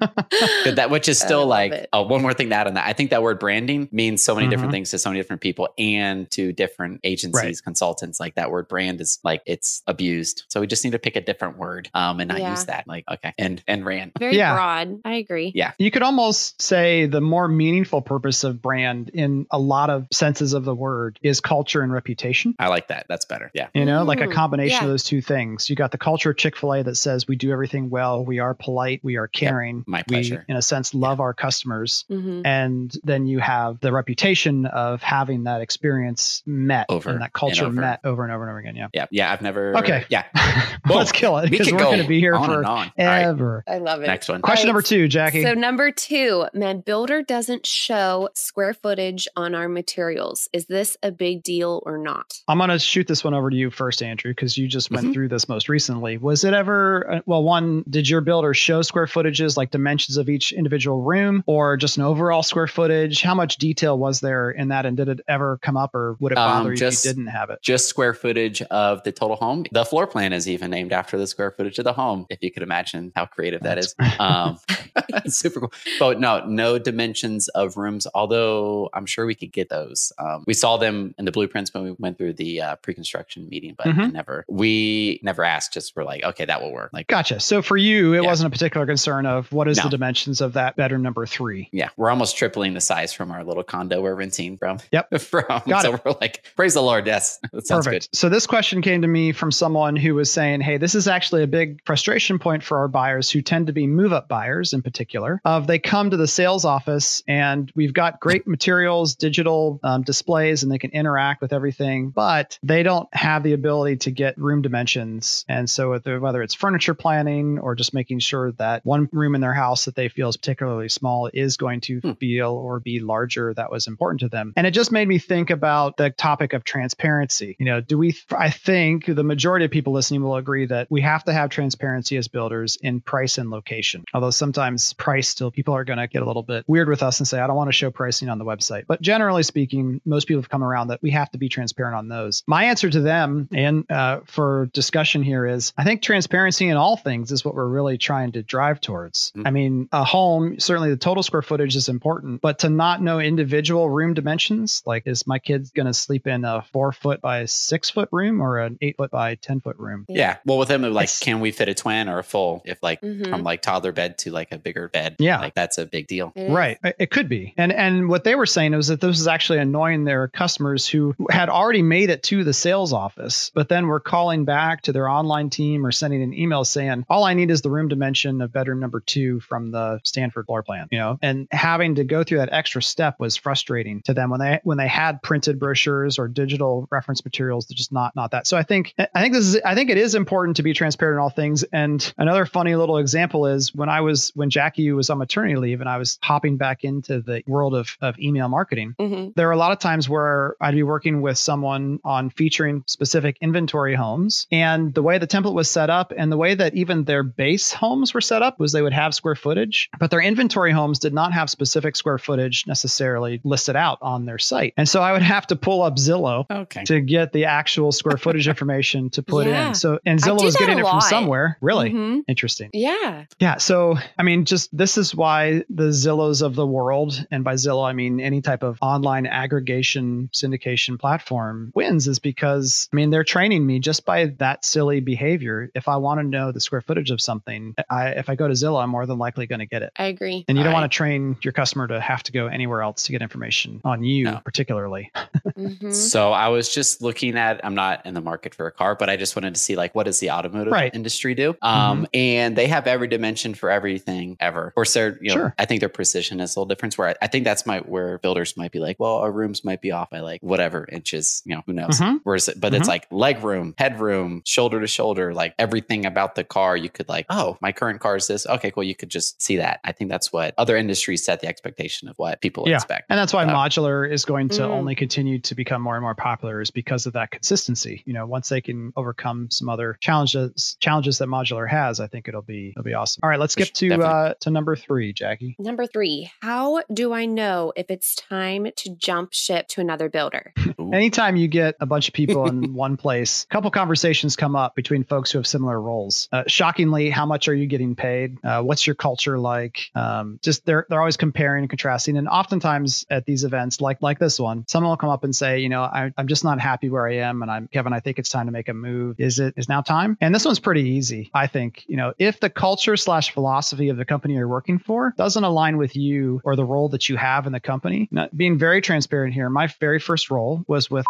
Good, that which is still like
it.
oh, one more thing to add on that. I think that word branding means so many different
Mhm.
things to so many different people and to different agencies,
Right.
consultants. Like that word brand is like it's abused. So we just need to pick a different word um and not
Yeah.
use that. Like okay, and and ran.
Very
Yeah.
broad. I agree.
Yeah.
you could almost say the more meaningful purpose of brand in a lot of senses of the word is culture and reputation
I like that. That's better. Yeah.
you know like a
Mm,
combination
yeah.
of those two things you got the culture of chick-fil-a that says we do everything well we are polite we are caring
my
we
pleasure.
in a sense love our customers
hmm
and then you have the reputation of having that experience met
Over
and that culture
and over.
met over and over and over again yeah
Yeah. Yeah. I've never
Okay.
Yeah.
let's kill it
We
because
could
we're going to be here
on
for
and on. All right.
ever
I love it.
Next one.
question
All
number two jackie
So number two, man, builder doesn't show square footage on our materials. Is this a big deal or not?
I'm going to shoot this one over to you first, Andrew, because you just went
Mhm.
through this most recently. Was it ever, uh, well, one, did your builder show square footages, like dimensions of each individual room, or just an overall square footage? How much detail was there in that? And did it ever come up, or would it
Um,
bother you
just-
if you didn't have it?
just square footage of the total home. The floor plan is even named after the square footage of the home, if you could imagine how creative that is. Um, super cool. But no, no dimensions of rooms, although I'm sure we could get those. Um, we saw them in the blueprints when we went through through the uh, pre-construction meeting, but
Mhm.
never we never asked. Just we're like, okay, that will work. Like,
Gotcha. So for you, it
Yeah.
wasn't a particular concern of what is
No.
the dimensions of that bedroom number three.
yeah, we're almost tripling the size from our little condo we're renting from.
Yep.
From
Got
so we're like, praise the Lord. Yes, that sounds
Perfect. So this question came to me from someone who was saying, "Hey, this is actually a big frustration point for our buyers who tend to be move-up buyers in particular. Of they come to the sales office and we've got great materials, digital um, displays, and they can interact with everything, but they don't have the ability to get room dimensions. And so whether it's furniture planning or just making sure that one room in their house that they feel is particularly small is going to
Hmm.
feel or be larger, that was important to them. And it just made me think about the topic of transparency. You know, do we, I think the majority of people listening will agree that we have to have transparency as builders in price and location. Although sometimes price still, people are going to get a little bit weird with us and say, I don't want to show pricing on the website. But generally speaking, most people have come around that we have to be transparent on those. My answer to them and uh, for discussion here is I think transparency in all things is what we're really trying to drive towards.
Mhm.
I mean, a home, certainly the total square footage is important, but to not know individual room dimensions, like is my kid going to sleep in a four foot by six foot room or an eight foot by 10 foot room?
Yeah. Well, with them, like,
It's-
can we fit a twin or a full? If like
Mhm.
from like toddler bed to like a bigger bed,
Yeah.
like that's a big deal.
It is.
Right. It- It could be. And and what they were saying was that this is actually annoying their customers who had already made it to the sales office, but then were calling back to their online team or sending an email saying, all I need is the room dimension of bedroom number two from the Stanford floor plan, you know, and having to go through that extra step was frustrating to them when they when they had printed brochures or digital reference materials that just not not that. So I think I think this is I think it is important to be transparent in all things. And another funny little example is when I was when Jackie was on maternity leave and I was hopping back into the world of, of email marketing.
Mhm.
There were a lot of times where I'd be working with someone on featuring specific inventory homes. And the way the template was set up and the way that even their base homes were set up was they would have square footage, but their inventory homes did not have specific square footage necessarily listed out on their site. And so I would have to pull up Zillow
Okay.
to get the actual square footage information to put
Yeah.
in. So and Zillow was getting it from somewhere. Really
Mhm.
interesting.
Yeah.
Yeah. So, I mean, just this is why the Zillows of the world, and by Zillow, I mean any type of online aggregation syndication platform wins, is because, I mean, they're training me just by that silly behavior. If I want to know the square footage of something, I, if I go to Zillow, I'm more than likely going to get it.
I agree.
And you don't
Right.
want to train your customer to have to go anywhere else to get information on you,
No.
particularly.
Mhm.
So I was just looking at. I'm not in the market for a car, but I just wanted to see like what does the automotive
Right. Mm-hmm.
industry do? Um, and they have every dimension for everything ever. Of course, they're you know
Sure.
I think their precision is a little different. Where I, I think that's my where builders might be like, well, our rooms might be off by like whatever inches. You know, who knows?
Mhm.
Whereas, but it's like leg room, head room, shoulder to shoulder, like everything about the car. You could like, oh, my current car is this. Okay, cool. You could just see that. I think that's what other industries set the expectation of what people
Yeah.
expect.
And that's why
Uh,
modular is going to
Mm.
only continue to become more and more popular is because of that consistency. You know, once they can overcome some other challenges challenges that modular has, I think it'll be it'll be awesome. All right, let's skip to uh to number 3, Jackie.
Number three, how do I know if it's time to jump ship to another builder?
Anytime you get a bunch of people in one place, a couple conversations come up between folks who have similar roles. Uh, shockingly, how much are you getting paid? Uh, what's your culture like? Um, just they're they're always comparing and contrasting, and oftentimes at these events, like like this one, someone will come up and say, you know, I, I'm just not happy where I am, and I'm Kevin. I think it's time to make a move. Is it is now time? And this one's pretty easy, I think. You know, if the culture slash philosophy of the company you're working for doesn't align with you or the role that you have in the company, now, being very transparent here, my very first role was with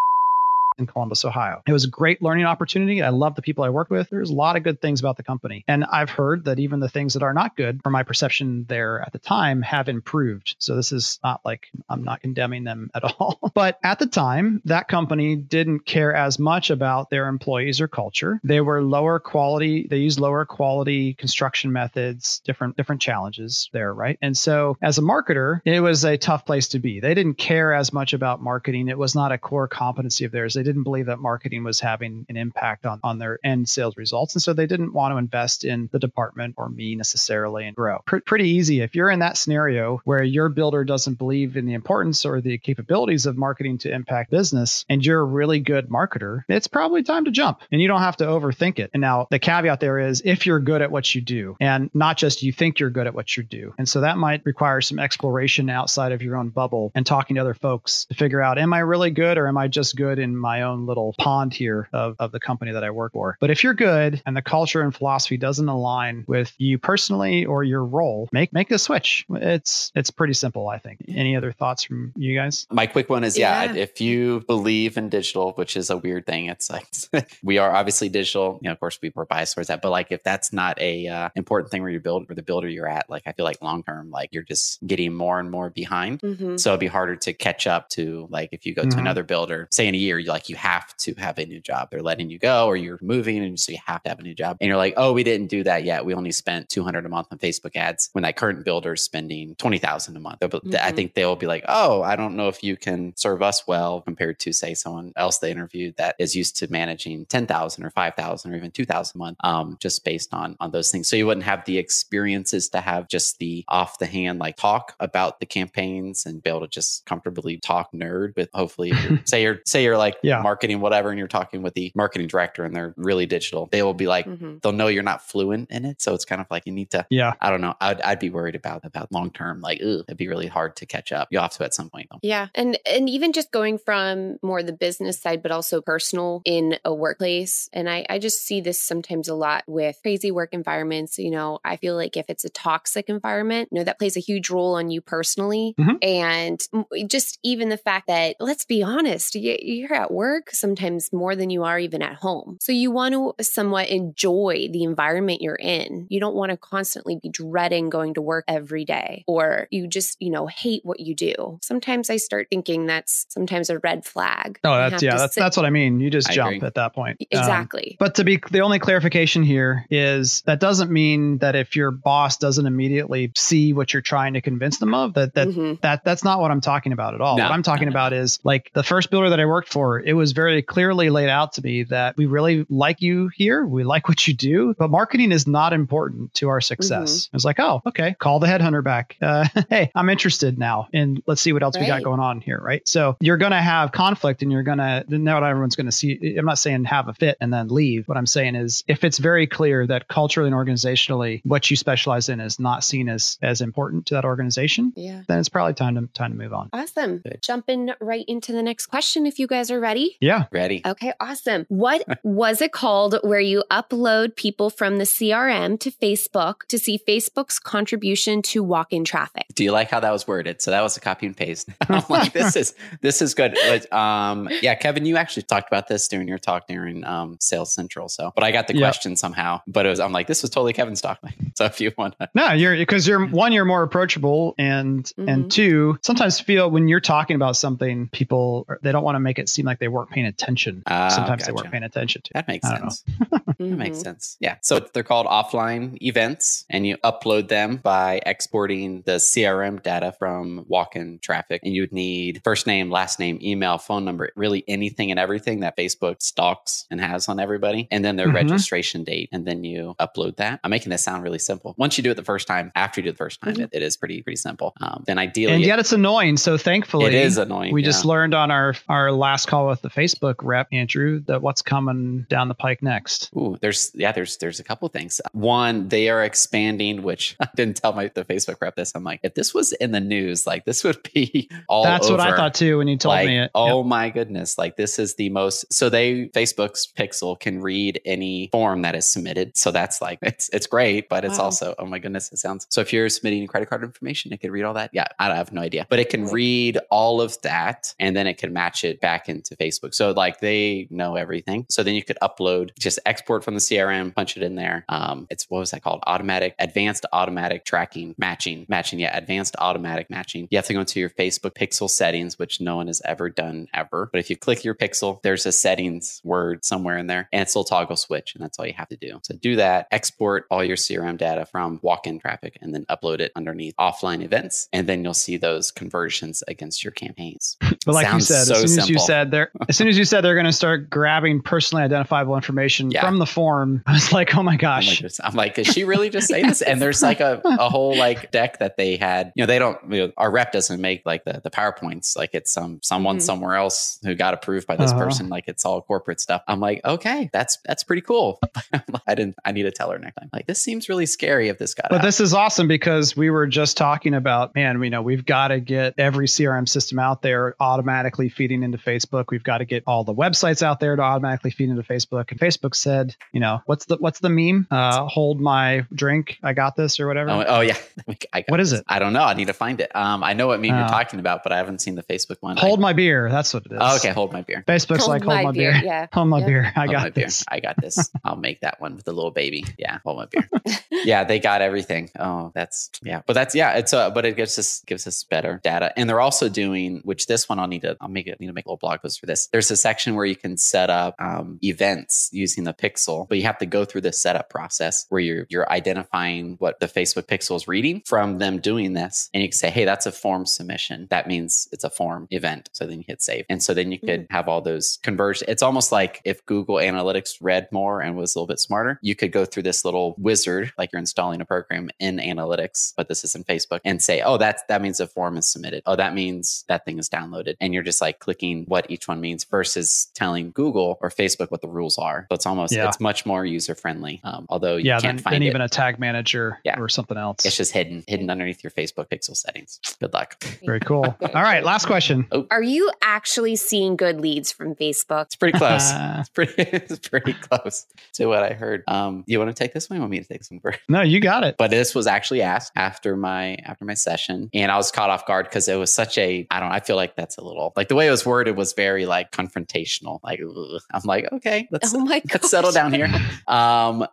in Columbus, Ohio. It was a great learning opportunity. I love the people I worked with. There's a lot of good things about the company. And I've heard that even the things that are not good, from my perception there at the time, have improved. So this is not like I'm not condemning them at all. but at the time, that company didn't care as much about their employees or culture. They were lower quality, they used lower quality construction methods, different different challenges there, right? And so as a marketer, it was a tough place to be. They didn't care as much about marketing. It was not a core competency of theirs. They didn't believe that marketing was having an impact on, on their end sales results. And so they didn't want to invest in the department or me necessarily and grow. Pr- pretty easy. If you're in that scenario where your builder doesn't believe in the importance or the capabilities of marketing to impact business and you're a really good marketer, it's probably time to jump and you don't have to overthink it. And now the caveat there is if you're good at what you do and not just you think you're good at what you do. And so that might require some exploration outside of your own bubble and talking to other folks to figure out, am I really good or am I just good in my my own little pond here of, of the company that I work for. But if you're good and the culture and philosophy doesn't align with you personally or your role, make make a switch. It's it's pretty simple, I think. Any other thoughts from you guys?
My quick one is yeah,
Yeah.
if you believe in digital, which is a weird thing, it's like we are obviously digital. You know, of course, we were biased towards that, but like if that's not a uh, important thing where you build or the builder you're at, like I feel like long term, like you're just getting more and more behind.
Mhm.
So it'd be harder to catch up to like if you go to
Mhm.
another builder, say in a year, you like you have to have a new job. They're letting you go or you're moving and so you have to have a new job. And you're like, oh, we didn't do that yet. We only spent 200 a month on Facebook ads when that current builder is spending 20,000 a month. But I think they'll be like, oh, I don't know if you can serve us well compared to say someone else they interviewed that is used to managing 10,000 or 5,000 or even 2,000 a month, um, just based on, on those things. So you wouldn't have the experiences to have just the off the hand, like talk about the campaigns and be able to just comfortably talk nerd with hopefully say you're, say you're like
Yeah.
Marketing, whatever, and you're talking with the marketing director and they're really digital. They will be like,
Mhm.
they'll know you're not fluent in it. So it's kind of like you need to
Yeah.
I don't know. I'd, I'd be worried about about long term. Like, ugh, it'd be really hard to catch up. You have to at some point. Though.
Yeah. And and even just going from more the business side, but also personal in a workplace. And I, I just see this sometimes a lot with crazy work environments. You know, I feel like if it's a toxic environment, you know, that plays a huge role on you personally.
Mhm.
And just even the fact that, let's be honest, you, you're at work sometimes more than you are even at home. So you want to somewhat enjoy the environment you're in. You don't want to constantly be dreading going to work every day or you just, you know, hate what you do. Sometimes I start thinking that's sometimes a red flag.
Oh, that's yeah, that's
sit-
that's what I mean. You just
I
jump
agree.
at that point. Um,
exactly.
but to be the only clarification here is that doesn't mean that if your boss doesn't immediately see what you're trying to convince them of that that
Mhm.
that that's not what I'm talking about at all.
No,
what I'm talking
no, no.
about is like the first builder that I worked for, it was very clearly laid out to me that we really like you here, we like what you do, but marketing is not important to our success.
Mm-hmm.
It's like, oh, okay, call the headhunter back. Uh, hey, I'm interested now, and let's see what else we got going on here, right? So you're going to have conflict, and you're going to not everyone's going to see. I'm not saying have a fit and then leave. What I'm saying is, if it's very clear that culturally and organizationally, what you specialize in is not seen as as important to that organization,
Yeah.
then it's probably time to time to move on.
Awesome. Jumping right into the next question if you guys are ready.
Yeah.
Ready?
Okay, awesome. What was it called where you upload people from the CRM to Facebook to see Facebook's contribution to walk-in traffic?
Do you like how that was worded? So that was a copy and paste. I'm like, this is this is good. But, um, yeah, Kevin, you actually talked about this during your talk during um, Sales Central. So, but I got the
Yep.
question somehow. But it was I'm like, this was totally Kevin's talk. So if you want, to,
No, you're because you're one, you're more approachable, and
Mhm.
and two, sometimes feel when you're talking about something, people they don't want to make it seem like they weren't paying attention.
Ah,
sometimes they weren't paying attention to.
that makes
I
sense. That makes sense. Yeah. So they're called offline events, and you upload them by exporting the CRM data from walk in traffic. And you would need first name, last name, email, phone number, really anything and everything that Facebook stalks and has on everybody, and then their
Mhm.
registration date. And then you upload that. I'm making this sound really simple. Once you do it the first time, after you do it the first time,
Mhm.
it, it is pretty, pretty simple. Um, then ideally,
And yet it's annoying. So thankfully,
it is annoying.
we
yeah.
just learned on our our last call with the Facebook rep Andrew that what's coming down the pike next.
Ooh, there's yeah, there's there's a couple things. One, they are expanding, which I didn't tell my the Facebook rep this. I'm like, if this was in the news, like this would be all.
That's what I thought too when you told
like,
me it.
oh my goodness, like this is the most. So they Facebook's Pixel can read any form that is submitted. So that's like it's it's great, but it's
Wow.
also oh my goodness, it sounds. So if you're submitting credit card information, it could read all that. Yeah, I have no idea, but it can read all of that, and then it can match it back into Facebook. So like they know everything. So then you could upload, just export from the CRM, punch it in there. Um, it's what was that called? Automatic, advanced automatic tracking, matching, matching. Yeah, advanced automatic matching. You have to go into your Facebook Pixel settings, which no one has ever done ever. But if you click your Pixel, there's a settings word somewhere in there, and it's a toggle switch, and that's all you have to do. So do that. Export all your CRM data from walk-in traffic, and then upload it underneath offline events, and then you'll see those conversions against your campaigns.
But like
Sounds
you said,
so
as soon as you said they're as soon as you said they're going to start grabbing personally identifiable information
Yeah.
from the form, I was like, oh my
I'm
gosh.
like, I'm like, did she really just say this? And there's like a, a whole like deck that they had. You know, they don't. You know, our rep doesn't make like the the powerpoints. Like it's some someone
Mhm.
somewhere else who got approved by this
Uh-huh.
person. Like it's all corporate stuff. I'm like, okay, that's that's pretty cool. I didn't. I need to tell her next time. Like this seems really scary if this got
But
out.
this is awesome because we were just talking about, man, we know we've got to get every CRM system out there automatically feeding into Facebook. We've got to get all the websites out there to automatically feed into Facebook. And Facebook said, you know, what's the what's the meme? Uh, hold my drink, I got this, or whatever.
Oh, oh yeah. I got
What is
this.
it?
I don't know. I need to find it. Um, I know what meme
Oh.
you're talking about, but I haven't seen the Facebook one.
hold my beer. That's what it is.
Oh, okay, hold my beer.
Facebook's
Hold
like hold my, beer.
Yeah.
Hold my
Yep.
beer. I
Hold
got
my beer.
this.
I got this. I'll make that one with the little baby. Yeah, hold my beer. yeah, they got everything. Oh, that's yeah. But that's yeah. It's uh, but it gives us gives us better data, and they're also doing which this one I'll need to I'll make it need to make a little blog post for this. There's a section where you can set up um, events using the Pixel, but you have to go through the setup process where you're you're identifying what the Facebook Pixel is reading from them doing this, and you can say, hey, that's a form submission. That means it's a form event. So then you hit save, and so then you could have all those converge. It's almost like if Google Analytics read more and was a little bit smarter, you could go through this little wizard, like you're installing a program in Analytics, but this is in Facebook, and say, oh, that's that means a form is submitted. Oh, that means that thing is downloaded, and you're just like clicking what each one means versus telling Google or Facebook what the rules are. So it's almost
Yeah.
it's much more user friendly. Um, although you
Yeah,
can't
then,
find
then
it.
even a tag manager
Yeah.
or something else.
it's just hidden hidden underneath your Facebook Pixel settings. Good luck.
Very cool. All right, last question.
Are you actually seeing good leads from Facebook?
It's pretty close. It's pretty it's pretty close to what I heard. Um, you want to take this one? You want me to take this one first?
no, you got it.
But this was actually asked after my after my session, and I was caught off guard because it was such a I don't know. I feel like that's a little like the way it was worded was very like confrontational. Like ugh. I'm like okay, let's
Oh my
let's settle down here. Um,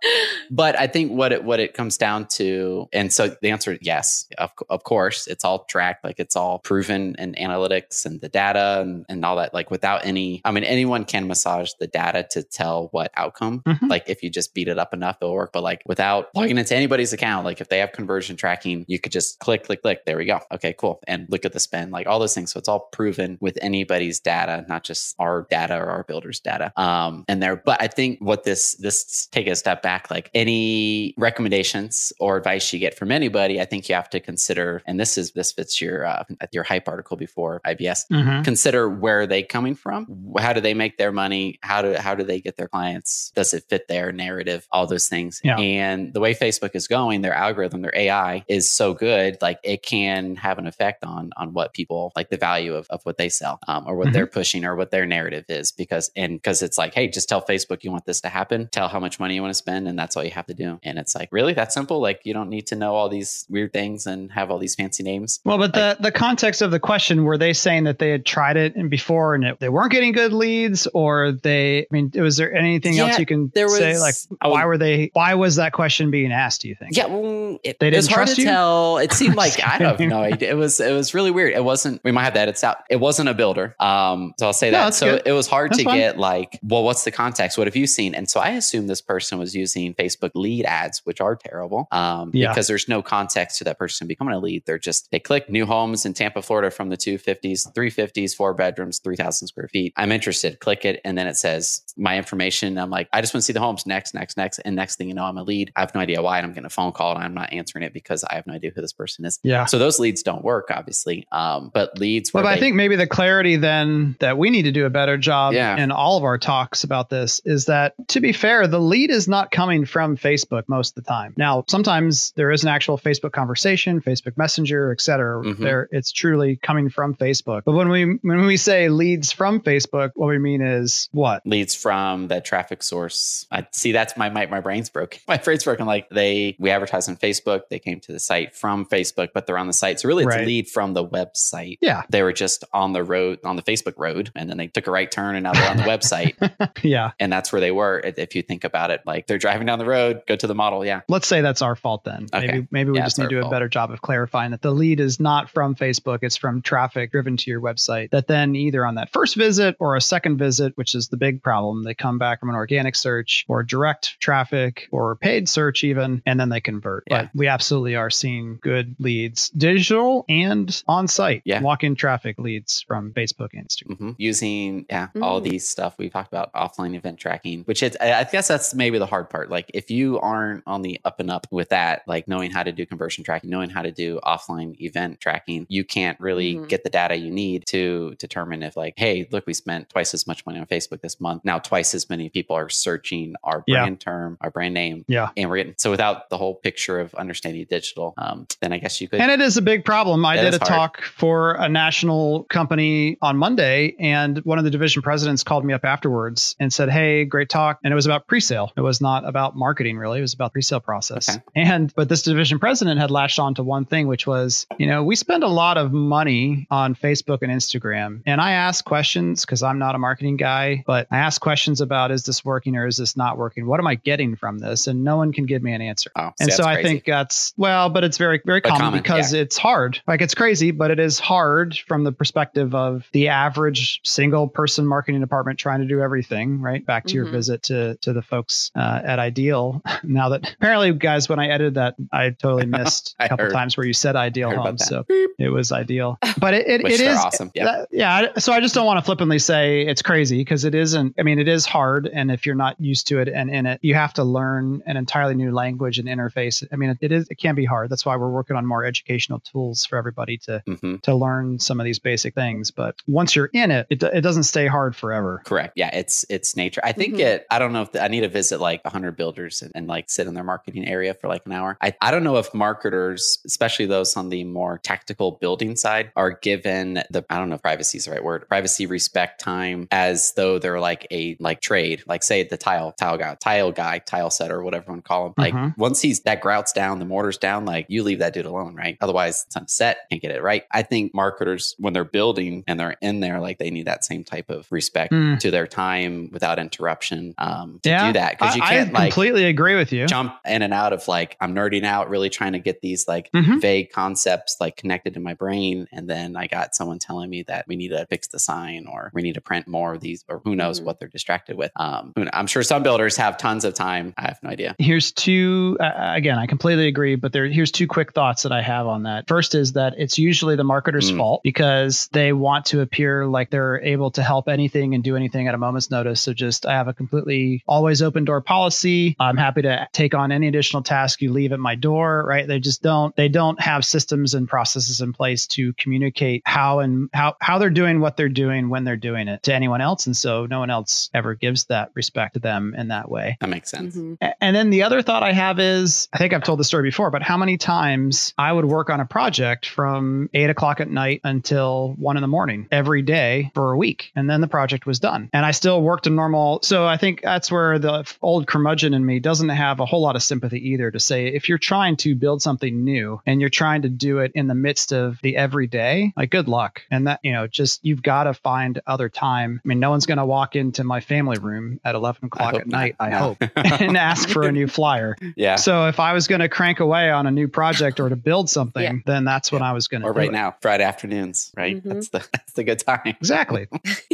but I think what it what it comes down to, and so the answer is yes, of, of course, it's all tracked, like it's all proven in analytics and the data and, and all that. Like without any, I mean, anyone can massage the data to tell what outcome.
Mhm.
Like if you just beat it up enough, it'll work. But like without plugging into anybody's account, like if they have conversion tracking, you could just click, click, click. There we go. Okay, cool. And look at the spend, like all those things. So it's all proven with anybody's data, not just our data or our builder's data. Um, and there, but I think what this this take a step back, like any recommendations or advice you get from anybody, I think you have to consider, and this is this fits your uh, your hype article before IBS
Mhm.
consider where are they coming from how do they make their money how do how do they get their clients does it fit their narrative all those things
Yeah.
and the way facebook is going their algorithm their ai is so good like it can have an effect on on what people like the value of, of what they sell um, or what
Mhm.
they're pushing or what their narrative is because and because it's like hey just tell facebook you want this to happen tell how much money you want to spend and that's all you have to do and it's like really that simple like you don't need to know all these weird things and have all these fancy names
Well, but the, the context of the question, were they saying that they had tried it and before and it, they weren't getting good leads or they, I mean, was there anything
Yeah,
else you can
there
say? Like, why were they, why was that question being asked, do you think?
Yeah, well, it,
They didn't
hard
trust
to
you?
tell. It seemed like I don't know. It was it was really weird. It wasn't. We might have that. It's out. It wasn't a builder. Um, so I'll say
No,
that. So
good.
it was hard
That's
to
fine.
get like, well, what's the context? What have you seen? And so I assume this person was using Facebook lead ads, which are terrible. Um,
Yeah.
because there's no context to that person becoming a lead. They're just they click new homes in Tampa, Florida, from the two fifties, three fifties, four bedrooms, three thousand square feet. I'm interested. Click it, and then it says my information. I'm like, I just want to see the homes. Next, next, next, and next thing you know, I'm a lead. I have no idea why, and I'm getting a phone call, and I'm not answering it because I have no idea who this person is.
Yeah.
So those leads don't work, obviously. Um, but leads.
Well, but I think maybe the clarity then that we need to do a better job
Yeah.
in all of our talks about this is that, to be fair, the lead is not coming from Facebook most of the time. Now, sometimes there is an actual Facebook conversation, Facebook Messenger, et cetera.
Mhm.
There, it's truly coming from Facebook. But when we when we say leads from Facebook, what we mean is what?
leads from that traffic source. I see that's my my, my brain's broken. My brain's broken. Like they we advertise on Facebook. They came to the site from Facebook, but they're on the site. So really it's
Right.
a lead from the website.
Yeah.
They were just on the road on the Facebook road and then they took a right turn and now they're on the website.
yeah.
And that's where they were. If if you think about it, like they're driving down the road, go to the model. Yeah.
Let's say that's our fault then.
Okay.
Maybe maybe we
Yeah,
just need to do a better job of clarifying that the lead is not from Facebook, it's from traffic driven to your website. That then either on that first visit or a second visit, which is the big problem, they come back from an organic search or direct traffic or paid search even and then they convert.
Yeah.
But we absolutely are seeing good leads, digital and on-site.
Yeah.
Walk-in traffic leads from Facebook and Instagram.
Mhm. Using yeah all
Mm.
these stuff we talked about offline event tracking, which is I guess that's maybe the hard part. Like if you aren't on the up and up with that, like knowing how to do conversion tracking, knowing how to do offline event tracking, you can't really
Mhm.
get the data you need to determine if like, hey, look, we spent twice as much money on Facebook this month. Now twice as many people are searching our
Yeah.
brand term, our brand name,
Yeah.
and we're getting so without the whole picture of understanding digital, um, then I guess you could.
And it is a big problem. I did a
hard.
talk for a national company on Monday, and And one of the division presidents called me up afterwards and said, Hey, great talk. And it was about pre-sale. It was not about marketing really. It was about pre-sale process.
Okay.
And but this division president had latched on to one thing, which was, you know, we spend a lot of money on Facebook and Instagram. And I ask questions because I'm not a marketing guy, but I ask questions about is this working or is this not working? What am I getting from this? And no one can give me an answer.
Oh,
And so I
crazy.
think that's well, but it's very, very common,
common,
because it's hard. Like it's crazy, but it is hard from the perspective of the average single person marketing department trying to do everything. Right back to your
Mhm.
visit to to the folks uh, at Ideal. now that apparently, guys, when I edited that, I totally missed a couple
heard.
times where you said Ideal
I heard about
Homes,
that.
so it was Ideal. But it it, it is
awesome. Yeah.
that- yeah. So I just don't want to flippantly say it's crazy because it isn't. I mean, it is hard, and if you're not used to it and in it, you have to learn an entirely new language and interface. I mean, it, it is. It can be hard. That's why we're working on more educational tools for everybody to
hmm
to learn some of these basic things. But once you're in it, it, do- it doesn't stay hard forever.
Correct. Yeah, it's it's nature. I think
Mhm.
it. I don't know if I need to visit like 100 builders and, and like sit in their marketing area for like an hour. I I don't know if marketers, especially those on the more tactical building side, are given the I don't know if privacy is the right word, privacy respect time as though they're like a like trade, like say the tile tile guy, tile guy, tile setter, whatever you want to call him. Like
Mhm.
once he's that grout's down, the mortar's down, like you leave that dude alone, right? Otherwise, it's on set, can't get it right. I think marketers when they're building and they're in there, like they need that same type of respect
Mm.
to their time without interruption um, to
yeah,
do that because you can't
I
like
completely agree with you.
jump in and out of like I'm nerding out, really trying to get these like
Mhm.
vague concepts like connected in my brain, and then I got someone telling me that we need to fix the sign or we need to print more of these, or who knows
Mhm.
what they're distracted with. Um, I'm sure some builders have tons of time. I have no idea.
Here's two. Uh, again, I completely agree, but there here's two quick thoughts that I have on that. First is that it's usually the marketer's
Mm.
fault because they want to appear like they're able to help anything and do anything at a moment's notice. So just I have a completely always open door policy. I'm happy to take on any additional task you leave at my door. Right? They just don't. They don't have systems and processes in place to communicate how and how how they're doing what they're doing when they're doing it to anyone else, and so no one else ever gives that respect to them in that way.
That makes sense.
Mhm.
And then the other thought I have is I think I've told the story before, but how many times I would work on a project from eight o'clock at night until one in the morning every day for a week. And then the project was done. And I still worked a normal. So I think that's where the old curmudgeon in me doesn't have a whole lot of sympathy either to say if you're trying to build something new and you're trying to do it in the midst of the everyday, like good luck. And that, you know, just you've got to find other time. I mean, no one's going to walk into my family room at 11 o'clock at night,
not.
I hope, and ask for a new flyer.
Yeah.
So if I was going to crank away on a new project or to build something,
Yeah.
then that's when I was going to. Do.
Or right now, Friday afternoons, right?
Mhm.
That's the that's the good time.
Exactly.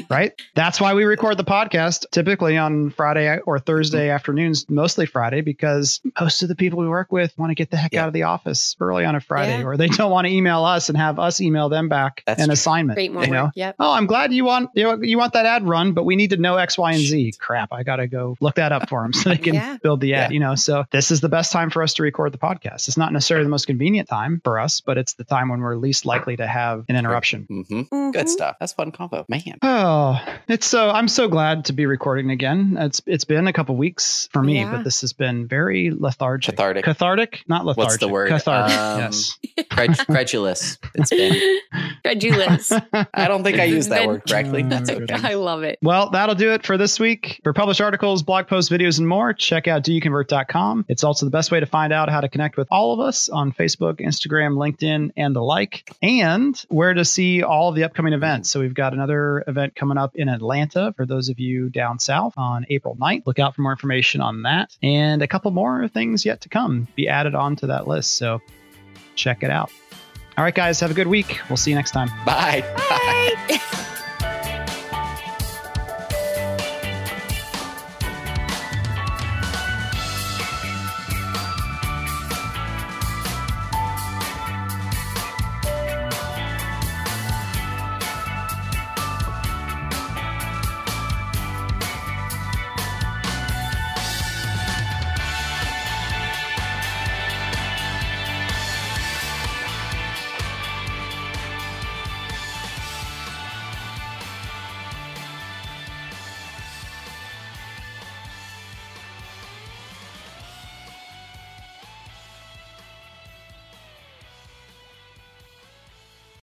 Right. That's why we record the podcast typically on Friday or Thursday afternoons, mostly Friday, because most of the people we work with want to get the heck
Yeah.
out of the office early on a Friday,
Yeah.
or they don't want to email us and have us email them back
That's
an
true.
assignment.
Great
you know?
Yep.
Oh, I'm glad you want you, know, you want that ad run, but we need to know X, Y, and Z. Crap, I gotta go look that up for them so they can
Yeah.
build the ad.
Yeah.
You know, so this is the best time for us to record the podcast. It's not necessarily the most convenient time for us, but it's the time when we're least likely to have an interruption.
hmm
Mhm.
Good stuff. That's fun combo, man.
Oh, it's so I'm so glad to be recording again. It's it's been a couple weeks for me,
Yeah.
but this has been very lethargic.
Cathartic.
Cathartic, not lethargic.
What's the word?
Cathartic.
Um,
yes.
Cred- credulous. It's been.
Credulous.
I don't think I used that word correctly. That's
Mm,
okay.
I love it.
Well, that'll do it for this week. For published articles, blog posts, videos, and more, check out doyouconvert.com. It's also the best way to find out how to connect with all of us on Facebook, Instagram, LinkedIn, and the like, and where to see all of the upcoming events. So we've got another event coming up in Atlanta for those of you down south on April 9th. Look out for more information on that. And a couple more things yet to come be added onto that list. So check it out. All right, guys, have a good week. We'll see you next time.
Bye. Bye.